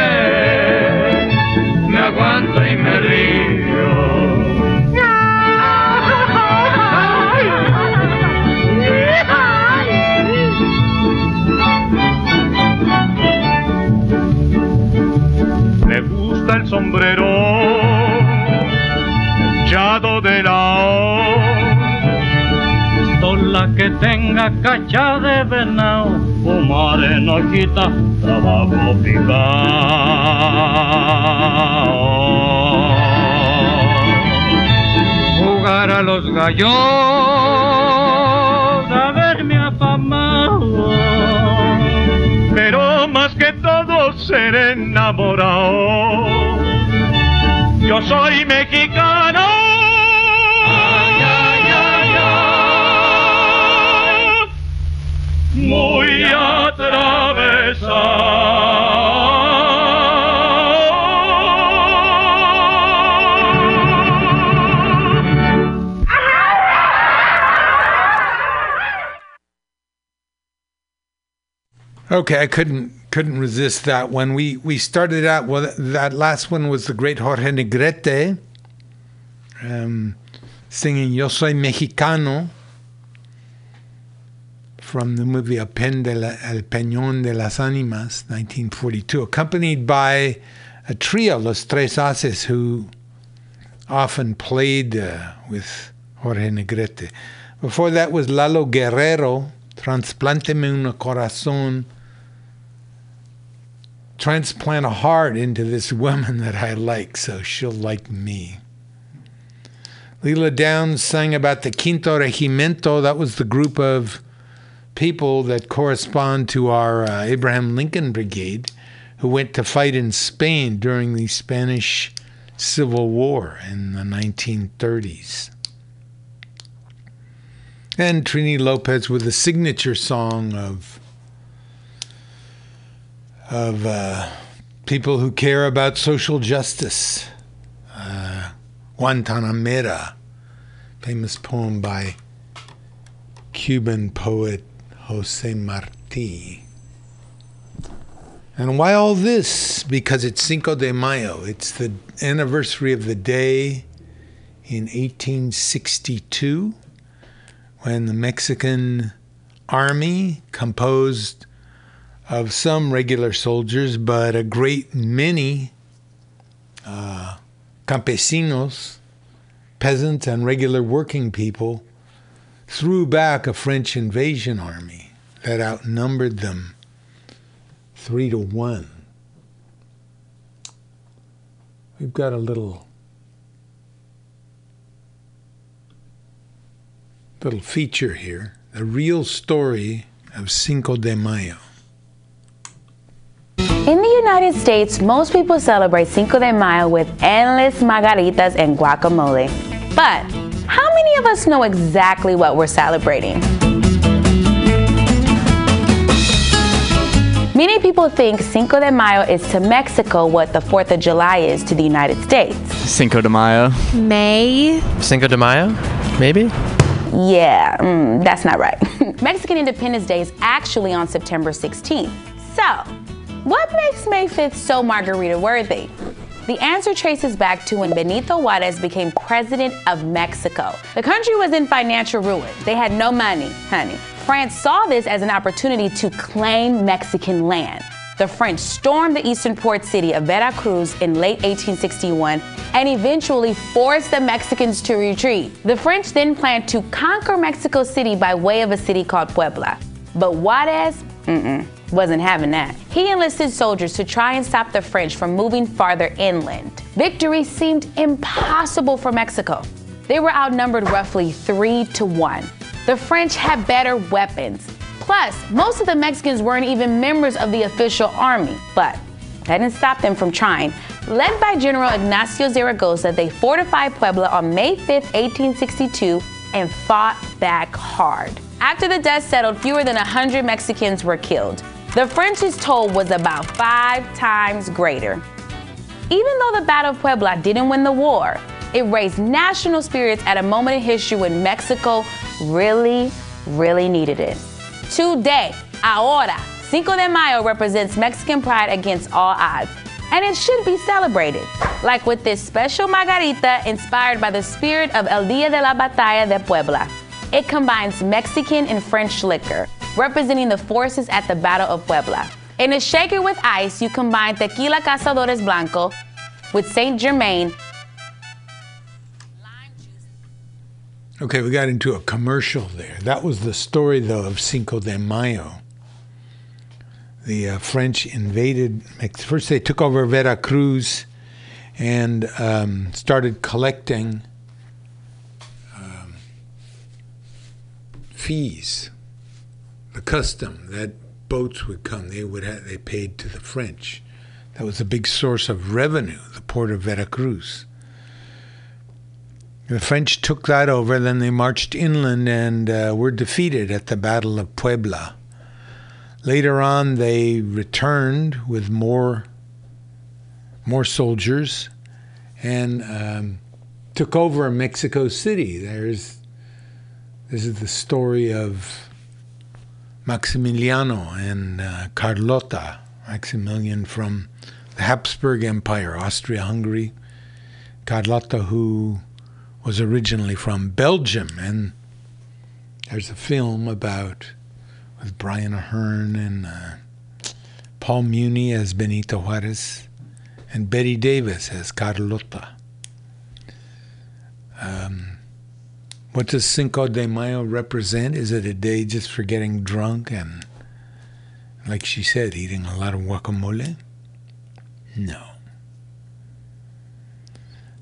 me aguanto y me río. Me gusta el sombrero echado de la la que tenga cacha de venado, fumar en hojita, trabajo picado. Jugar a los gallos, haberme afamado, pero más que todo ser enamorado. Yo soy mexicano. Okay, I couldn't couldn't resist that one. We we started out well. That last one was the great Jorge Negrete, um, singing "Yo soy mexicano" from the movie El, Pen de la, El Peñón de las Ánimas, 1942, accompanied by a trio, Los Tres Ases, who often played uh, with Jorge Negrete. Before that was Lalo Guerrero, Transplanteme un corazón, transplant a heart into this woman that I like so she'll like me. Lila Downs sang about the Quinto Regimiento, that was the group of people that correspond to our uh, Abraham Lincoln Brigade who went to fight in Spain during the Spanish Civil War in the 1930s. And Trini Lopez with a signature song of of uh, people who care about social justice. Uh, Guantanamera, famous poem by Cuban poet Jose Marti. And why all this? Because it's Cinco de Mayo. It's the anniversary of the day in 1862 when the Mexican army, composed of some regular soldiers, but a great many uh, campesinos, peasants, and regular working people, threw back a French invasion army that outnumbered them three to one. We've got a little little feature here, the real story of Cinco de Mayo. In the United States, most people celebrate Cinco de Mayo with endless margaritas and guacamole. But how many of us know exactly what we're celebrating? Many people think Cinco de Mayo is to Mexico what the 4th of July is to the United States. Cinco de Mayo. May. Cinco de Mayo? Maybe? Yeah, mm, that's not right. [laughs] Mexican Independence Day is actually on September 16th. So, what makes May 5th so margarita worthy? The answer traces back to when Benito Juarez became president of Mexico. The country was in financial ruin. They had no money, honey. France saw this as an opportunity to claim Mexican land. the French stormed the eastern port city of Veracruz in late 1861 and eventually forced the Mexicans to retreat. The French then planned to conquer Mexico City by way of a city called Puebla. But Juarez, mm-mm, wasn't having that. He enlisted soldiers to try and stop the French from moving farther inland. Victory seemed impossible for Mexico. They were outnumbered roughly three to one. The French had better weapons. Plus, most of the Mexicans weren't even members of the official army, but that didn't stop them from trying. Led by General Ignacio Zaragoza, they fortified Puebla on May 5, 1862, and fought back hard. After the dust settled, fewer than 100 Mexicans were killed. The French's toll was about five times greater. Even though the Battle of Puebla didn't win the war, it raised national spirits at a moment in history when Mexico really, really needed it. Today, ahora, Cinco de Mayo represents Mexican pride against all odds, and it should be celebrated, like with this special margarita inspired by the spirit of El Dia de la Batalla de Puebla. It combines Mexican and French liquor, representing the forces at the Battle of Puebla. In a shaker with ice, you combine Tequila Cazadores Blanco with Saint Germain Okay, we got into a commercial there. That was the story, though, of Cinco de Mayo. The uh, French invaded. First, they took over Veracruz and um, started collecting um, fees, the custom that boats would come. They would have, they paid to the French. That was a big source of revenue. The port of Veracruz. The French took that over, then they marched inland and uh, were defeated at the Battle of Puebla. Later on, they returned with more, more soldiers and um, took over Mexico City. There's, this is the story of Maximiliano and uh, Carlota. Maximilian from the Habsburg Empire, Austria Hungary. Carlotta, who was originally from Belgium, and there's a film about with Brian Aherne and uh, Paul Muni as Benito Juarez, and Bette Davis as Carlotta. Um, what does Cinco de Mayo represent? Is it a day just for getting drunk and, like she said, eating a lot of guacamole? No.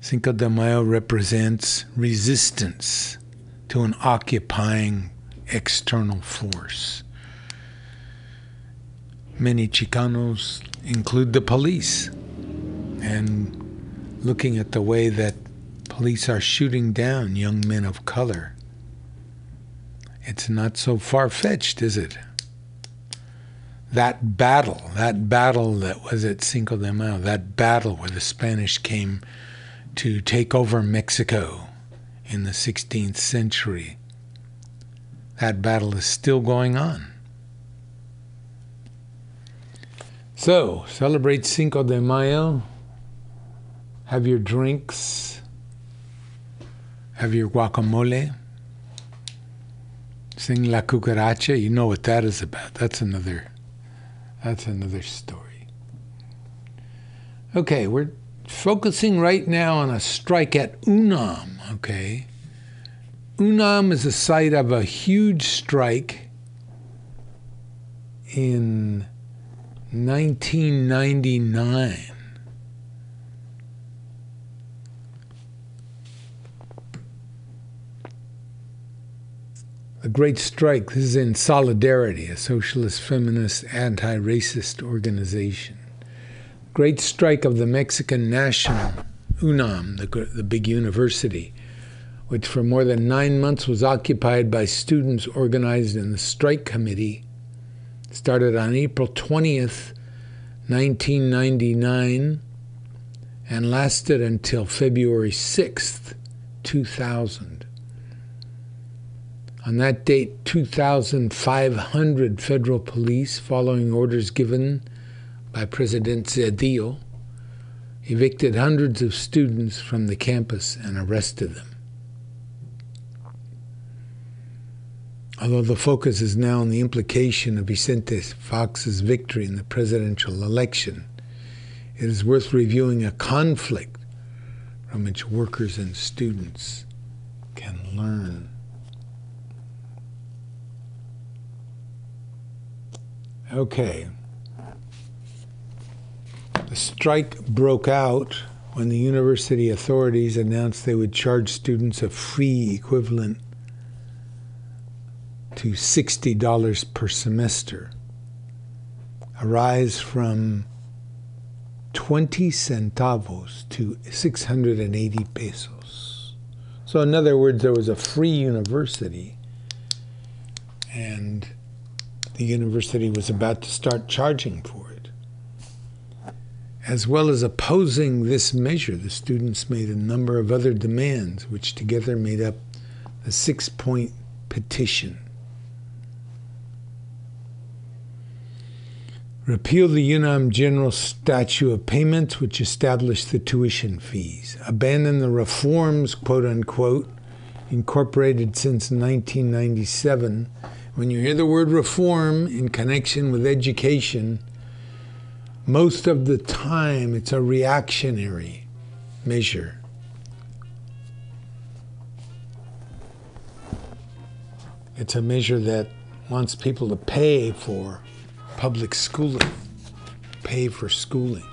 Cinco de Mayo represents resistance to an occupying external force. Many Chicanos include the police and looking at the way that police are shooting down young men of color. It's not so far fetched, is it? That battle, that battle that was at Cinco de Mayo, that battle where the Spanish came to take over Mexico in the 16th century. That battle is still going on. So, celebrate Cinco de Mayo. Have your drinks. Have your guacamole. Sing La Cucaracha. You know what that is about. That's another that's another story. Okay, we're focusing right now on a strike at Unam, okay? Unam is the site of a huge strike in 1999. A great strike. This is in Solidarity, a socialist, feminist, anti racist organization great strike of the Mexican National, UNAM, the, the big university, which for more than nine months was occupied by students organized in the strike committee, started on April 20th, 1999, and lasted until February 6th, 2000. On that date, 2,500 federal police, following orders given by President Zedillo, evicted hundreds of students from the campus and arrested them. Although the focus is now on the implication of Vicente Fox's victory in the presidential election, it is worth reviewing a conflict from which workers and students can learn. Okay. The strike broke out when the university authorities announced they would charge students a fee equivalent to $60 per semester, a rise from 20 centavos to 680 pesos. So, in other words, there was a free university, and the university was about to start charging for it. As well as opposing this measure, the students made a number of other demands, which together made up the six point petition. Repeal the UNAM General Statute of Payments, which established the tuition fees. Abandon the reforms, quote unquote, incorporated since 1997. When you hear the word reform in connection with education, most of the time it's a reactionary measure. It's a measure that wants people to pay for public schooling, pay for schooling.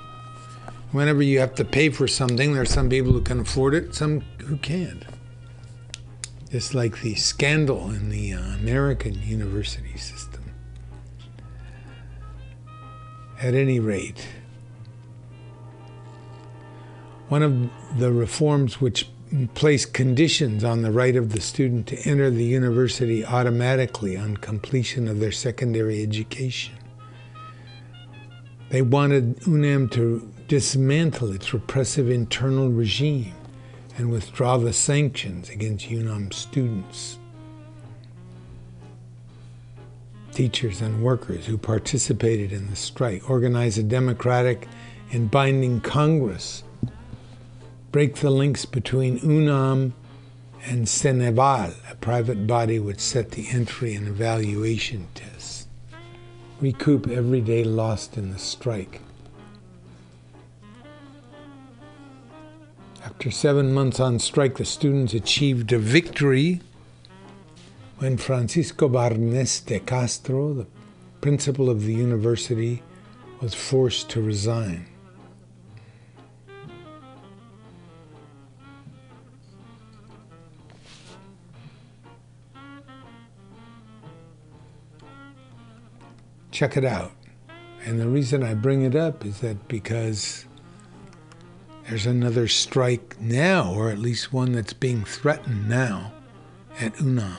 Whenever you have to pay for something, there are some people who can afford it, some who can't. It's like the scandal in the uh, American university system. At any rate, one of the reforms which place conditions on the right of the student to enter the university automatically on completion of their secondary education. They wanted UNAM to dismantle its repressive internal regime and withdraw the sanctions against UNAM students, teachers, and workers who participated in the strike, organize a democratic and binding Congress, break the links between UNAM and Ceneval, a private body which set the entry and evaluation tests, recoup every day lost in the strike. After seven months on strike, the students achieved a victory when Francisco Barnes de Castro, the principal of the university, was forced to resign. Check it out. And the reason I bring it up is that because there's another strike now, or at least one that's being threatened now at UNAM.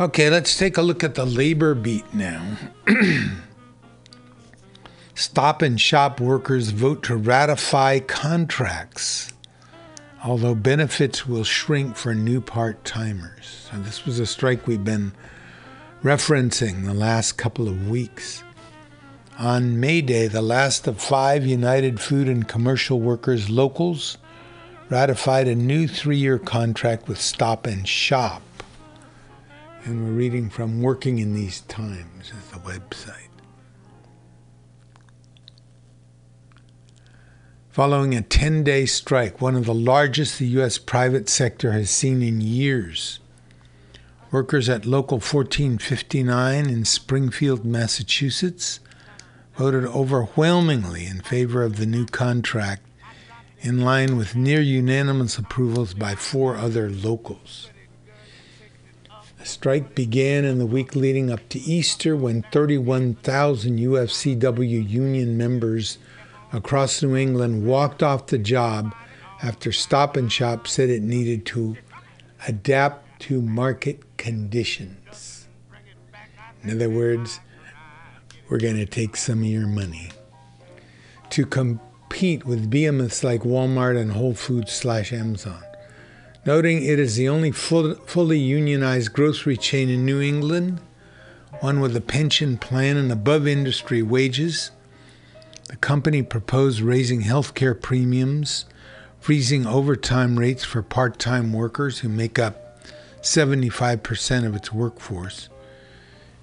Okay, let's take a look at the labor beat now. [clears throat] Stop and shop workers vote to ratify contracts, although benefits will shrink for new part timers. So, this was a strike we've been referencing the last couple of weeks. On May Day, the last of five United Food and Commercial Workers locals ratified a new three year contract with Stop and Shop and we're reading from Working in These Times is the website. Following a 10 day strike, one of the largest the U.S. private sector has seen in years, workers at Local 1459 in Springfield, Massachusetts, voted overwhelmingly in favor of the new contract, in line with near unanimous approvals by four other locals. The strike began in the week leading up to Easter when 31,000 UFCW union members across New England walked off the job after Stop and Shop said it needed to adapt to market conditions. In other words, we're going to take some of your money. To compete with behemoths like Walmart and Whole Foods slash Amazon. Noting it is the only full, fully unionized grocery chain in New England, one with a pension plan and above industry wages, the company proposed raising health care premiums, freezing overtime rates for part time workers who make up 75% of its workforce,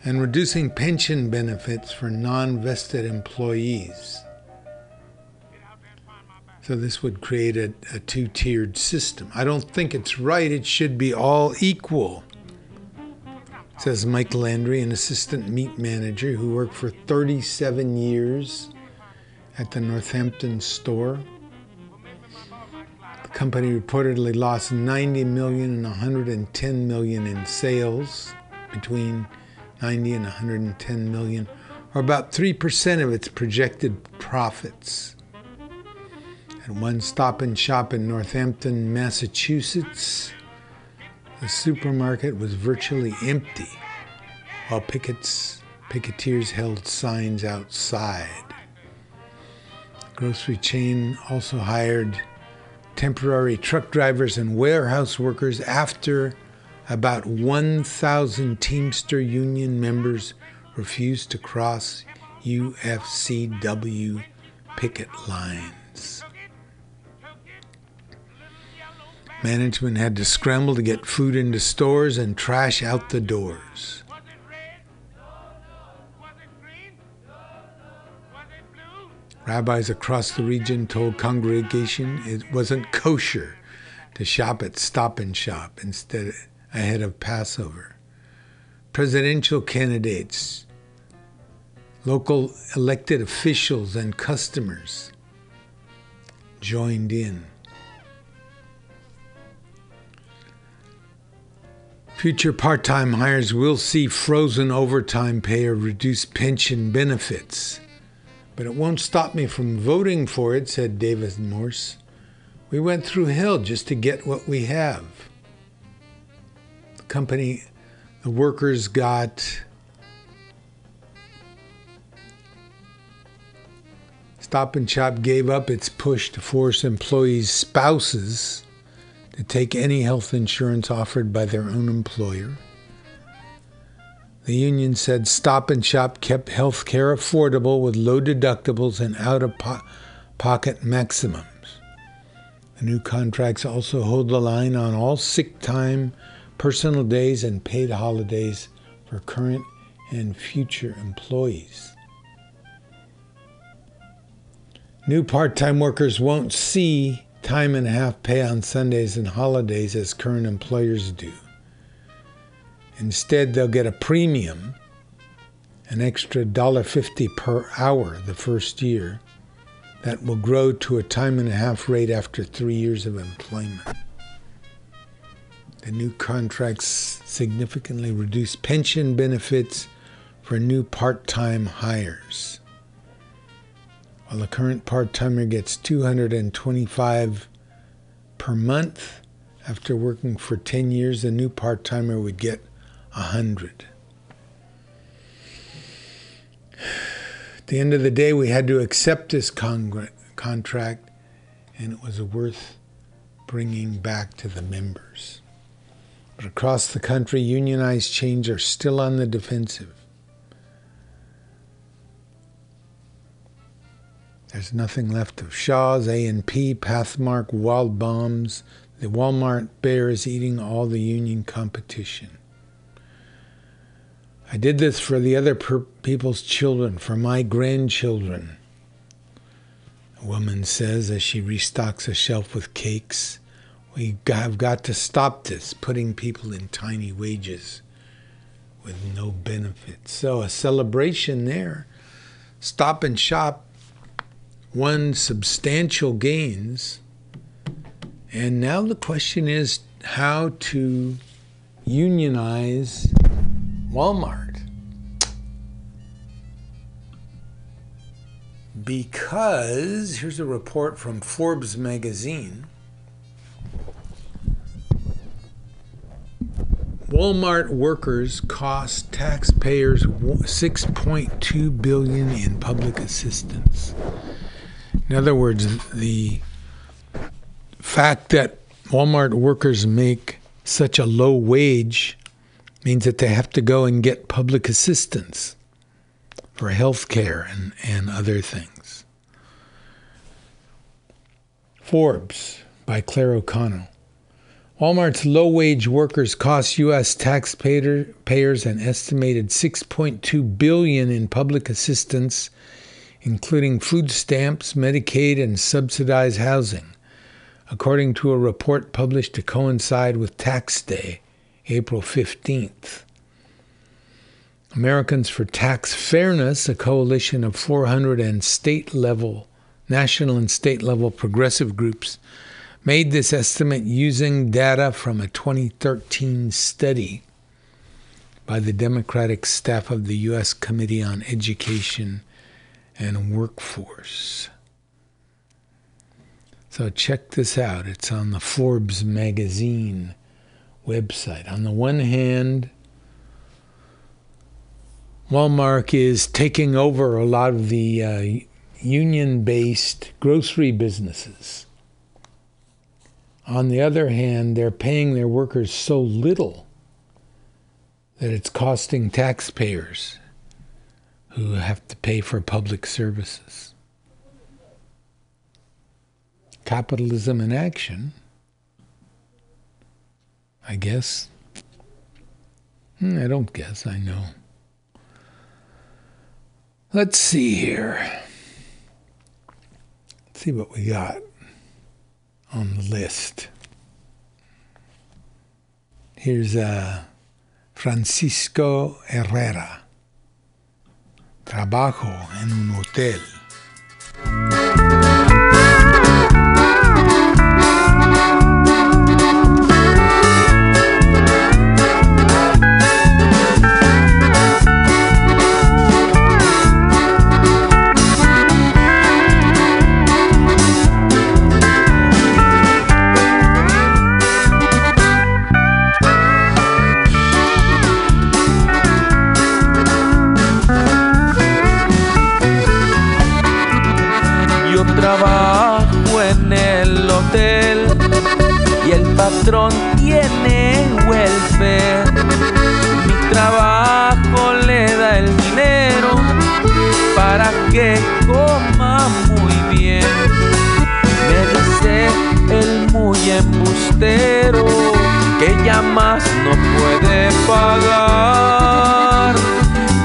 and reducing pension benefits for non vested employees. So, this would create a, a two tiered system. I don't think it's right. It should be all equal, says Mike Landry, an assistant meat manager who worked for 37 years at the Northampton store. The company reportedly lost 90 million and 110 million in sales between 90 and 110 million, or about 3% of its projected profits. At one stop and shop in Northampton, Massachusetts, the supermarket was virtually empty while pickets, picketeers held signs outside. The grocery chain also hired temporary truck drivers and warehouse workers after about 1,000 Teamster Union members refused to cross UFCW picket lines. Management had to scramble to get food into stores and trash out the doors. Rabbis across the region told congregation it wasn't kosher to shop at Stop and Shop instead ahead of Passover. Presidential candidates, local elected officials, and customers joined in. Future part time hires will see frozen overtime pay or reduced pension benefits. But it won't stop me from voting for it, said David Morse. We went through hell just to get what we have. The company, the workers got Stop and Shop gave up its push to force employees' spouses to take any health insurance offered by their own employer. The union said Stop and Shop kept health care affordable with low deductibles and out of po- pocket maximums. The new contracts also hold the line on all sick time, personal days, and paid holidays for current and future employees. New part time workers won't see time and a half pay on Sundays and holidays as current employers do. Instead, they'll get a premium, an extra $1.50 per hour the first year, that will grow to a time and a half rate after three years of employment. The new contracts significantly reduce pension benefits for new part time hires. While the current part timer gets 225 per month, after working for 10 years, the new part timer would get 100. At the end of the day, we had to accept this contract, and it was worth bringing back to the members. But across the country, unionized chains are still on the defensive. There's nothing left of Shaw's, A&P, Pathmark, Waldbaum's. The Walmart bear is eating all the union competition. I did this for the other per- people's children, for my grandchildren. A woman says as she restocks a shelf with cakes. We have got to stop this, putting people in tiny wages with no benefits. So, a celebration there. Stop and shop won substantial gains. And now the question is how to unionize Walmart. Because here's a report from Forbes magazine. Walmart workers cost taxpayers 6.2 billion in public assistance. In other words, the fact that Walmart workers make such a low wage means that they have to go and get public assistance for health care and, and other things. Forbes by Claire O'Connell. Walmart's low wage workers cost U.S. taxpayers an estimated 6.2 billion in public assistance, including food stamps, Medicaid, and subsidized housing, according to a report published to coincide with Tax Day, April 15th. Americans for Tax Fairness, a coalition of 400 and state level, national and state level progressive groups, made this estimate using data from a 2013 study by the Democratic staff of the U.S. Committee on Education and Workforce. So check this out. It's on the Forbes magazine website. On the one hand, Walmart is taking over a lot of the uh, union based grocery businesses. On the other hand, they're paying their workers so little that it's costing taxpayers who have to pay for public services. Capitalism in action, I guess. Hmm, I don't guess, I know. Let's see here. Let's see what we got on the list. Here's uh, Francisco Herrera. Trabajo en un hotel.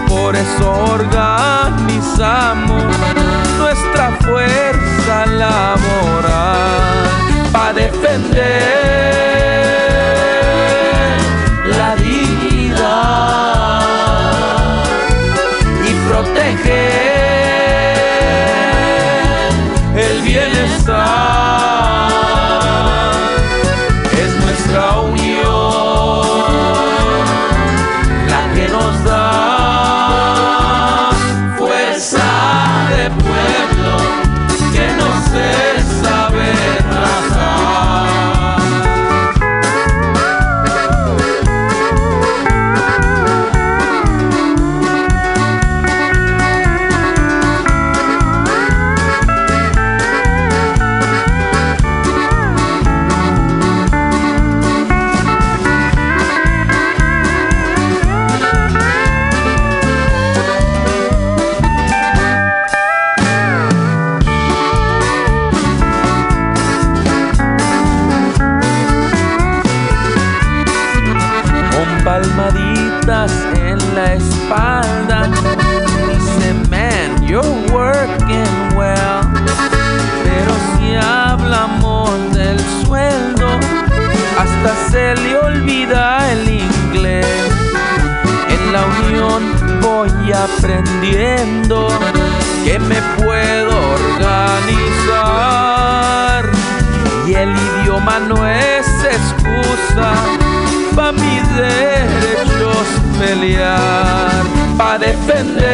Por eso organizamos nuestra fuerza laboral para defender defender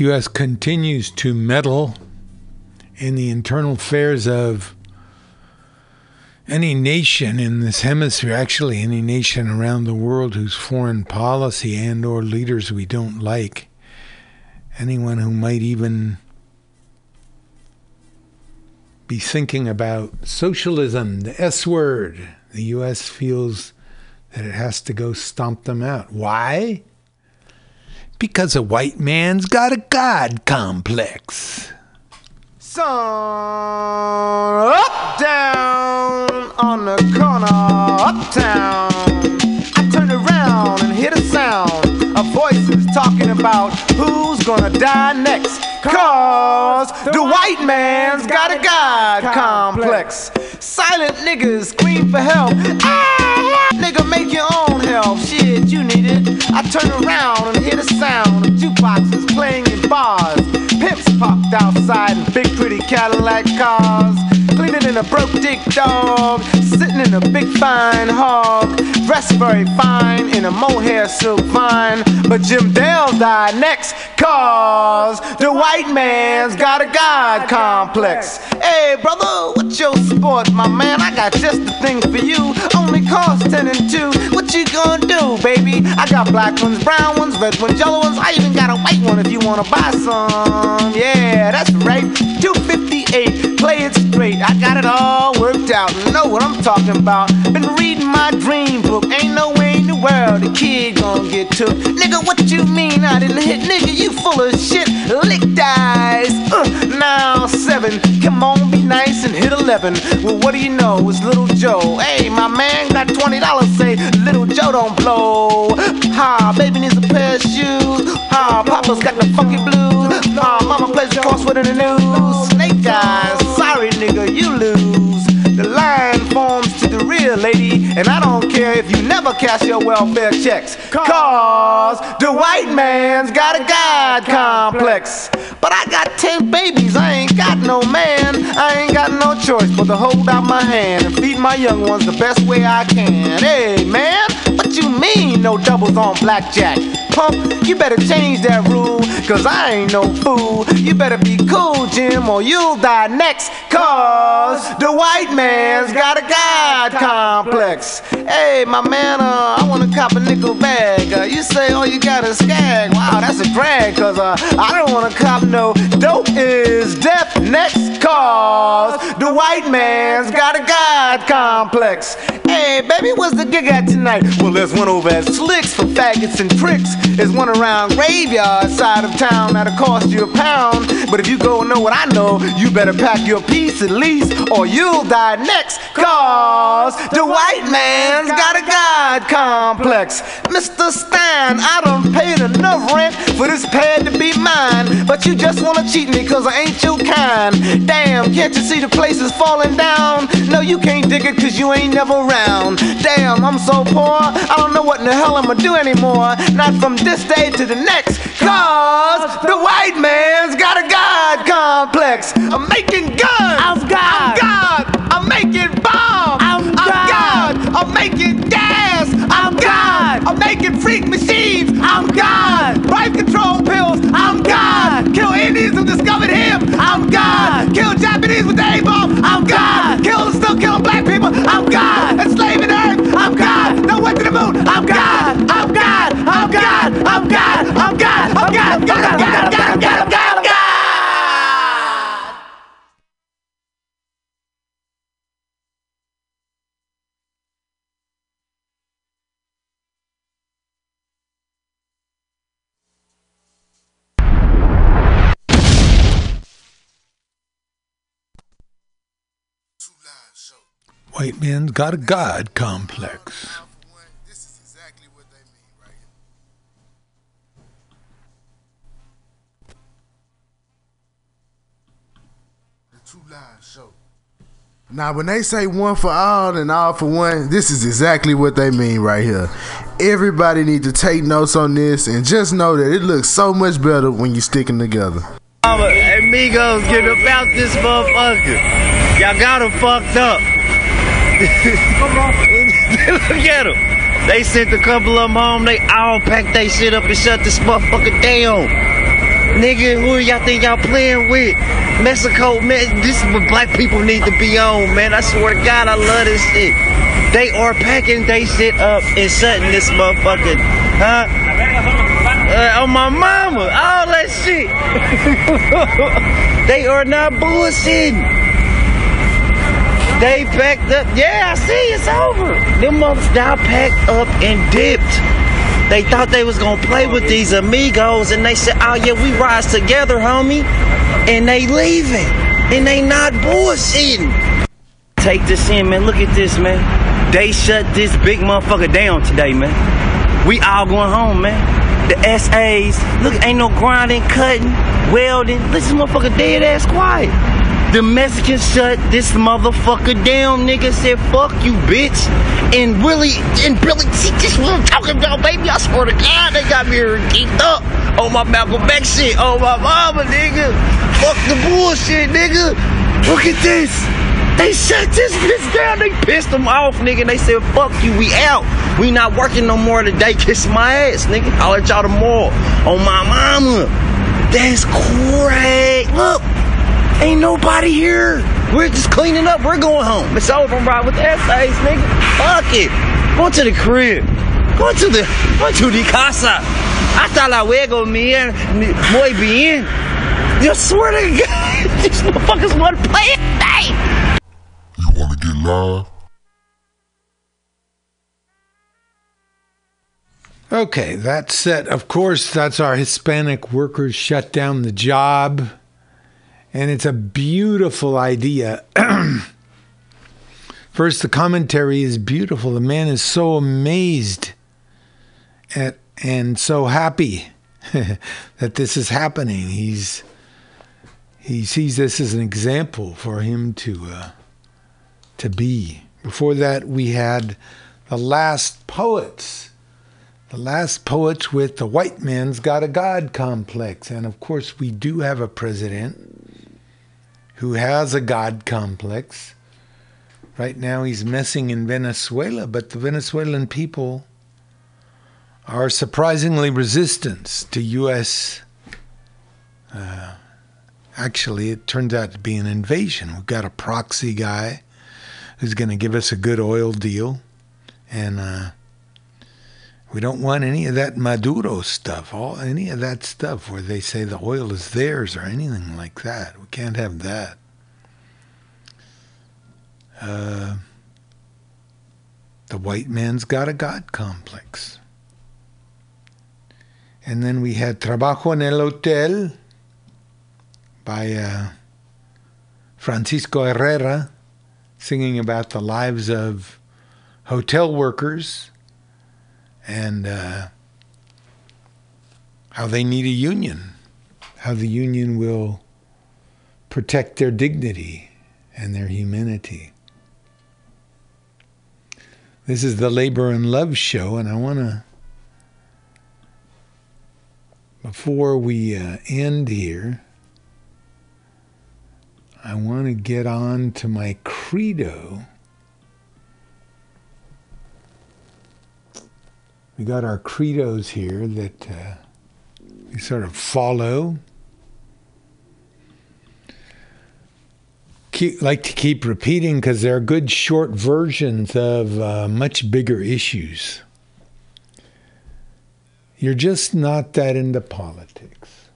U.S. continues to meddle in the internal affairs of any nation in this hemisphere, actually any nation around the world whose foreign policy and or leaders we don't like. Anyone who might even be thinking about socialism, the S word, the US feels that it has to go stomp them out. Why? Because a white man's got a God complex. Sun up, down on the corner, uptown. I turned around and hear the sound of voices talking about who's gonna die next. Cause the white man's got a God complex. Silent niggas scream for help. Ah, nigga, make your own you need it. I turn around and hear the sound of jukeboxes playing in bars. Pimps parked outside in big pretty Cadillac cars. Cleaner than a broke dick dog. Sitting in a big fine hog. Dressed very fine in a mohair silk fine. But Jim Dale died next. Cause the white man's got a God complex. Hey brother, what's your sport, my man? I got just the thing for you. Only cost 10 and 2. What you gonna do, baby? I got black ones, brown ones, red ones, yellow ones. I even got a white one if you wanna buy some. Yeah, that's right. 258. Play it straight. I got it all worked out. Know what I'm talking about. Been reading my dream book. Ain't no way in the world kid gonna get took. Nigga, what you mean I didn't hit? Nigga, you full of shit. Lick dice. Uh, now seven. Come on, be nice and hit eleven. Well, what do you know? It's Little Joe. Hey, my man got twenty dollars. Say Little Joe don't blow. Ha, baby needs a pair of shoes. Ha, Papa's got the funky blues. Ha, Mama plays the crossword in the news. Snake eyes. Sorry, nigga, you lose. The line forms to the real lady, and I don't care if you never cash your welfare checks. Cause the white man's got a God complex. But I got ten babies, I ain't got no man. I ain't got no choice but to hold out my hand and feed my young ones the best way I can. Hey, man, what you mean no doubles on blackjack? Pump, you better change that rule, cause I ain't no fool. You better be cool, Jim, or you'll die next. Cause the white man's got a God complex. Hey, my man, uh, I wanna cop a nickel bag. Uh, you say all you got is skag. Wow, that's a drag, cause uh, I don't wanna cop no dope is death next. Cause the white man's got a God complex. Hey, baby, what's the gig at tonight? Well, there's one over at Slicks for faggots and tricks. There's one around Graveyard side of town that'll cost you a pound. But if you go and know what I know, you better pack your piece at least, or you'll die next. Cause the white man's got a God complex. Mr. Stein, I done paid enough rent for this pad to be mine. But you just wanna cheat me cause I ain't your kind. Damn, can't you see the place is falling down? No, you can't dig it cause you ain't never around. Damn, I'm so poor, I don't know what in the hell I'ma do anymore. Not from this day to the next. Cause the white man's got a God complex. I'm making guns. I'm God. I'm God. I'm making bombs. I'm God. I'm making gas. I'm God. I'm making freak machines. I'm God. Life control pills. I'm God. Kill Indians who discovered him. I'm God. Kill Japanese with the A-bomb. I'm God. Kill still killing black people. I'm God. Enslaving Earth. I'm God. I'm God. I'm God. I'm God. I'm God. I'm God. I'm God. I'm God. I'm God. White man's got a God complex. The Two Live Show. Now, when they say one for all and all for one, this is exactly what they mean right here. Everybody need to take notes on this and just know that it looks so much better when you stick them together. Amigos get about this motherfucker. Y'all got him fucked up. [laughs] Look at them. They sent a couple of them home. They all packed their shit up and shut this motherfucker down. Nigga, who y'all think y'all playing with? Mexico, man, this is what black people need to be on, man. I swear to God, I love this shit. They are packing they shit up and shutting this motherfucker, huh? Uh, on my mama, all that shit. [laughs] they are not bullshitting. They packed up. Yeah, I see it's over. Them motherfuckers now packed up and dipped. They thought they was gonna play with these amigos, and they said, "Oh yeah, we rise together, homie," and they leaving, and they not bullshitting. Take this in, man. Look at this, man. They shut this big motherfucker down today, man. We all going home, man. The SAs, look, ain't no grinding, cutting, welding. This motherfucker dead ass quiet. The Mexicans shut this motherfucker down, nigga. Said, fuck you, bitch. And really, and really, see, this what I'm talking about, baby. I swear to God, they got me geeked up on my Malcolm X shit. Oh, my mama, nigga. Fuck the bullshit, nigga. Look at this. They shut this bitch down. They pissed them off, nigga. They said, fuck you, we out. We not working no more today. Kiss my ass, nigga. I'll let y'all tomorrow. On my mama. That's crazy. Look. Ain't nobody here. We're just cleaning up. We're going home. It's over, I'm right with the essays, nigga. Fuck it. Go to the crib. Go to the, go to the casa. Hasta luego, man. Muy bien. You swear to God, [laughs] these motherfuckers want to play it. Hey. You want to get live? Okay, that's set. Of course, that's our Hispanic workers shut down the job. And it's a beautiful idea. [clears throat] First, the commentary is beautiful. The man is so amazed at and so happy [laughs] that this is happening. He's he sees this as an example for him to uh, to be. Before that, we had the last poets, the last poets with the white man's got a God complex, and of course, we do have a president who has a God complex. Right now, he's messing in Venezuela, but the Venezuelan people are surprisingly resistant to U.S. Uh, actually, it turns out to be an invasion. We've got a proxy guy who's going to give us a good oil deal, and uh, we don't want any of that Maduro stuff, all any of that stuff where they say the oil is theirs or anything like that. We can't have that. Uh, the white man's got a God complex. And then we had Trabajo en el Hotel by uh, Francisco Herrera singing about the lives of hotel workers and uh, how they need a union, how the union will protect their dignity and their humanity. This is the Labor and Love show, and I want to, before we uh, end here, I want to get on to my credo. We got our credos here that uh, we sort of follow. Keep, like to keep repeating because they're good short versions of uh, much bigger issues. You're just not that into politics.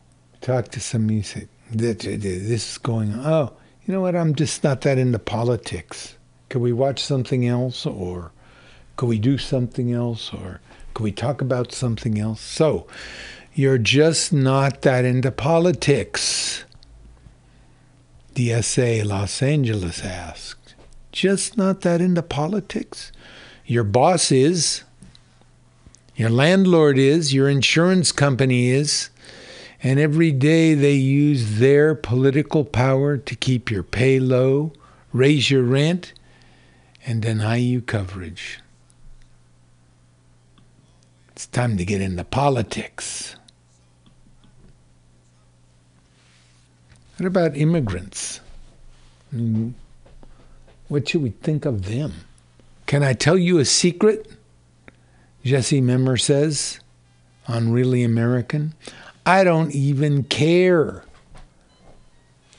Talk to some music. This is going. Oh, you know what? I'm just not that into politics. Could we watch something else, or could we do something else, or could we talk about something else? So, you're just not that into politics. DSA Los Angeles asked. Just not that into politics? Your boss is, your landlord is, your insurance company is, and every day they use their political power to keep your pay low, raise your rent, and deny you coverage. It's time to get into politics. What about immigrants? What should we think of them? Can I tell you a secret? Jesse Memmer says on Really American. I don't even care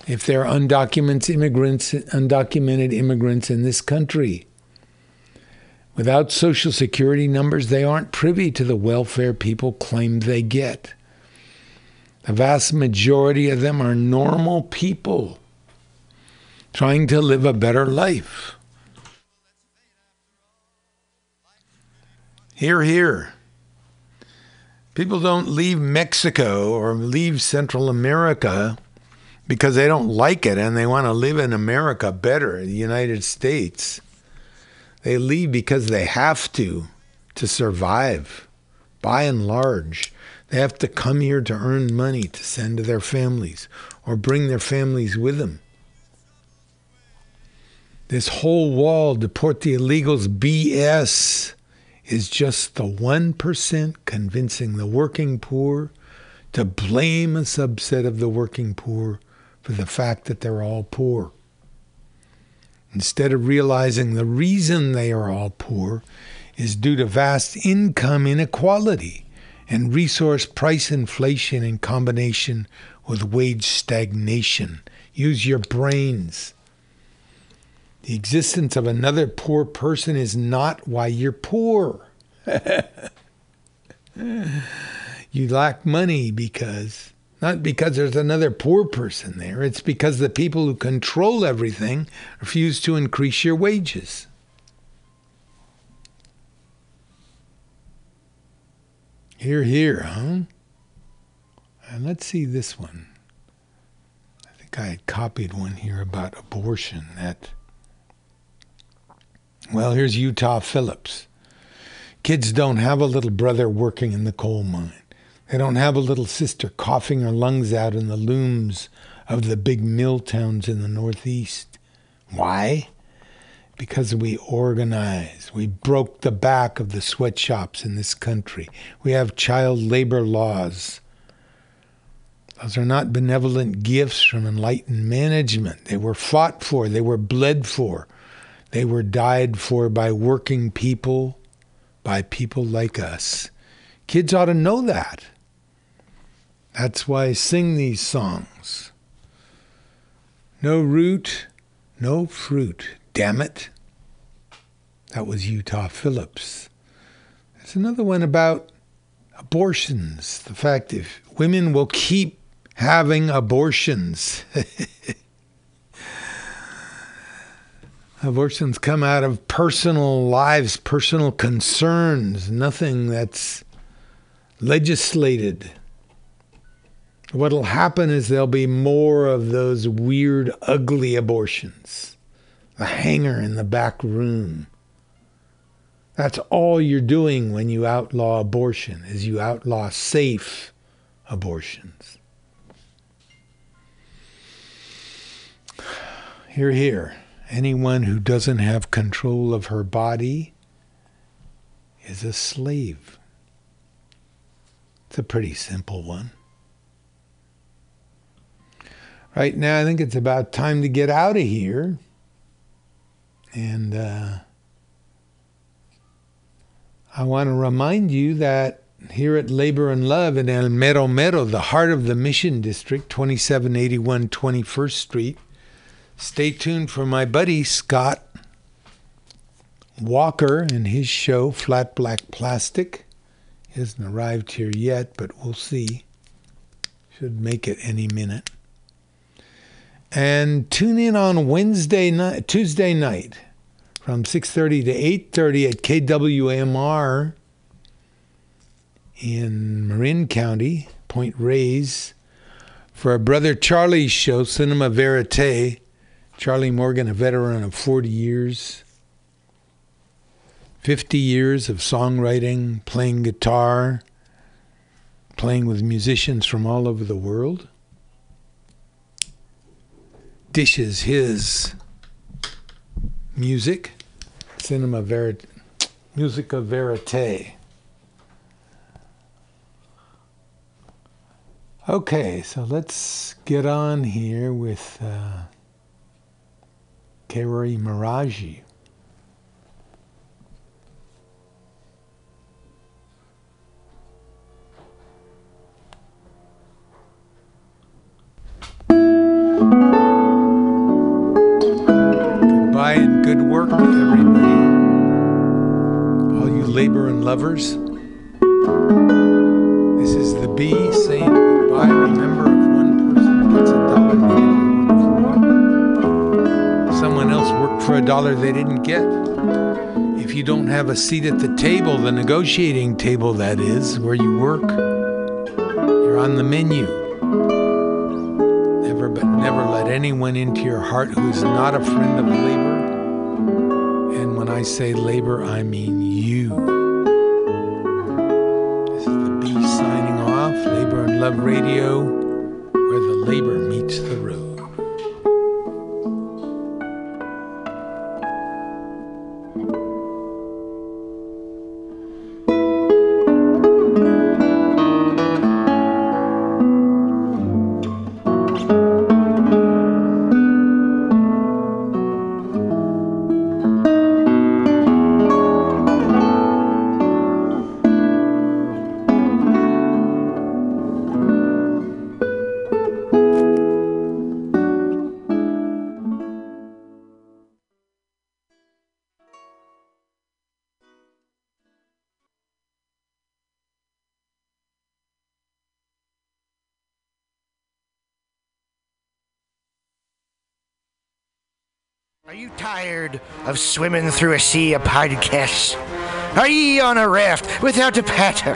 if there are undocumented immigrants, undocumented immigrants in this country. Without social security numbers, they aren't privy to the welfare people claim they get. The vast majority of them are normal people trying to live a better life. Here, here. People don't leave Mexico or leave Central America because they don't like it and they want to live in America better, the United States. They leave because they have to to survive. By and large, they have to come here to earn money to send to their families or bring their families with them. This whole wall, deport the illegals BS, is just the 1% convincing the working poor to blame a subset of the working poor for the fact that they're all poor. Instead of realizing the reason they are all poor is due to vast income inequality and resource price inflation in combination with wage stagnation. Use your brains. The existence of another poor person is not why you're poor. [laughs] you lack money because, not because there's another poor person there, it's because the people who control everything refuse to increase your wages. Here, here, huh? And let's see this one. I think I had copied one here about abortion that well, here's Utah Phillips. Kids don't have a little brother working in the coal mine. They don't have a little sister coughing her lungs out in the looms of the big mill towns in the Northeast. Why? Because we organize. We broke the back of the sweatshops in this country. We have child labor laws. Those are not benevolent gifts from enlightened management. They were fought for, they were bled for. They were died for by working people, by people like us. Kids ought to know that. That's why I sing these songs. No root, no fruit. Damn it. That was Utah Phillips. There's another one about abortions. The fact if women will keep having abortions. [laughs] Abortions come out of personal lives, personal concerns, nothing that's legislated. What'll happen is there'll be more of those weird, ugly abortions. The hanger in the back room. That's all you're doing when you outlaw abortion, is you outlaw safe abortions. Here, here. Anyone who doesn't have control of her body is a slave. It's a pretty simple one. Right now, I think it's about time to get out of here. And uh, I want to remind you that here at Labor and Love in El Mero Mero, the heart of the Mission District, 2781 21st Street, Stay tuned for my buddy Scott Walker and his show, Flat Black Plastic. He hasn't arrived here yet, but we'll see. Should make it any minute. And tune in on Wednesday night, Tuesday night, from 6:30 to 8:30 at KWMR in Marin County, Point Reyes, for a brother Charlie's show, Cinema Verite. Charlie Morgan, a veteran of 40 years, 50 years of songwriting, playing guitar, playing with musicians from all over the world, dishes his music, cinema verite, musica verite. Okay, so let's get on here with uh, Kerry Miraji. Lovers. This is the bee saying goodbye. Remember, if one person gets a dollar they didn't work for, someone else worked for a dollar they didn't get. If you don't have a seat at the table, the negotiating table that is, where you work, you're on the menu. Never but never let anyone into your heart who is not a friend of labor. And when I say labor, I mean you. Love Radio, swimming through a sea of podcasts? Are ye on a raft without a paddle?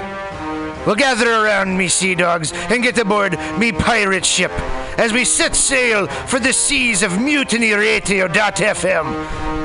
Well, gather around me, sea dogs, and get aboard me pirate ship as we set sail for the seas of mutinyradio.fm.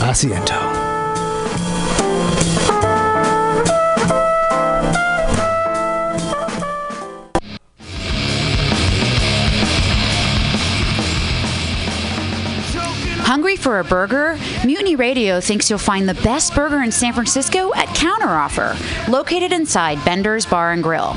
Asiento. Hungry for a burger? Mutiny Radio thinks you'll find the best burger in San Francisco at Counteroffer, located inside Bender's Bar and Grill.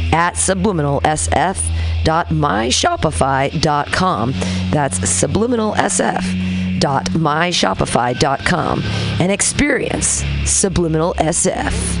at subliminalsf.myshopify.com. That's subliminalsf.myshopify.com and experience Subliminal SF.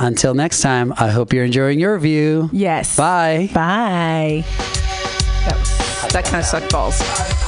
Until next time, I hope you're enjoying your view. Yes. Bye. Bye. That, was, that kind of sucked balls.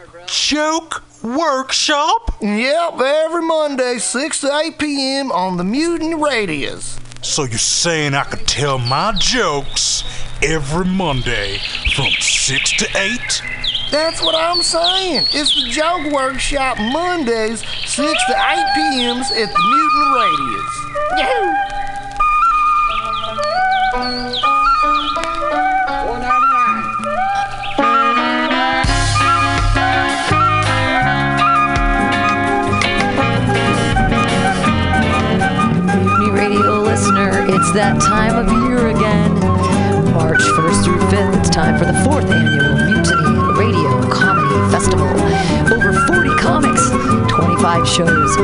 joke workshop? Yep, every Monday, 6 to 8 p.m. on the Mutant Radius. So you're saying I could tell my jokes every Monday from 6 to 8? That's what I'm saying. It's the Joke Workshop Mondays, 6 to 8 p.m.s at the Mutant Radius. Yahoo! Listener, it's that time of year again. March 1st through 5th, it's time for the fourth annual Mutiny Radio Comedy Festival. Over 40 comics, 25 shows,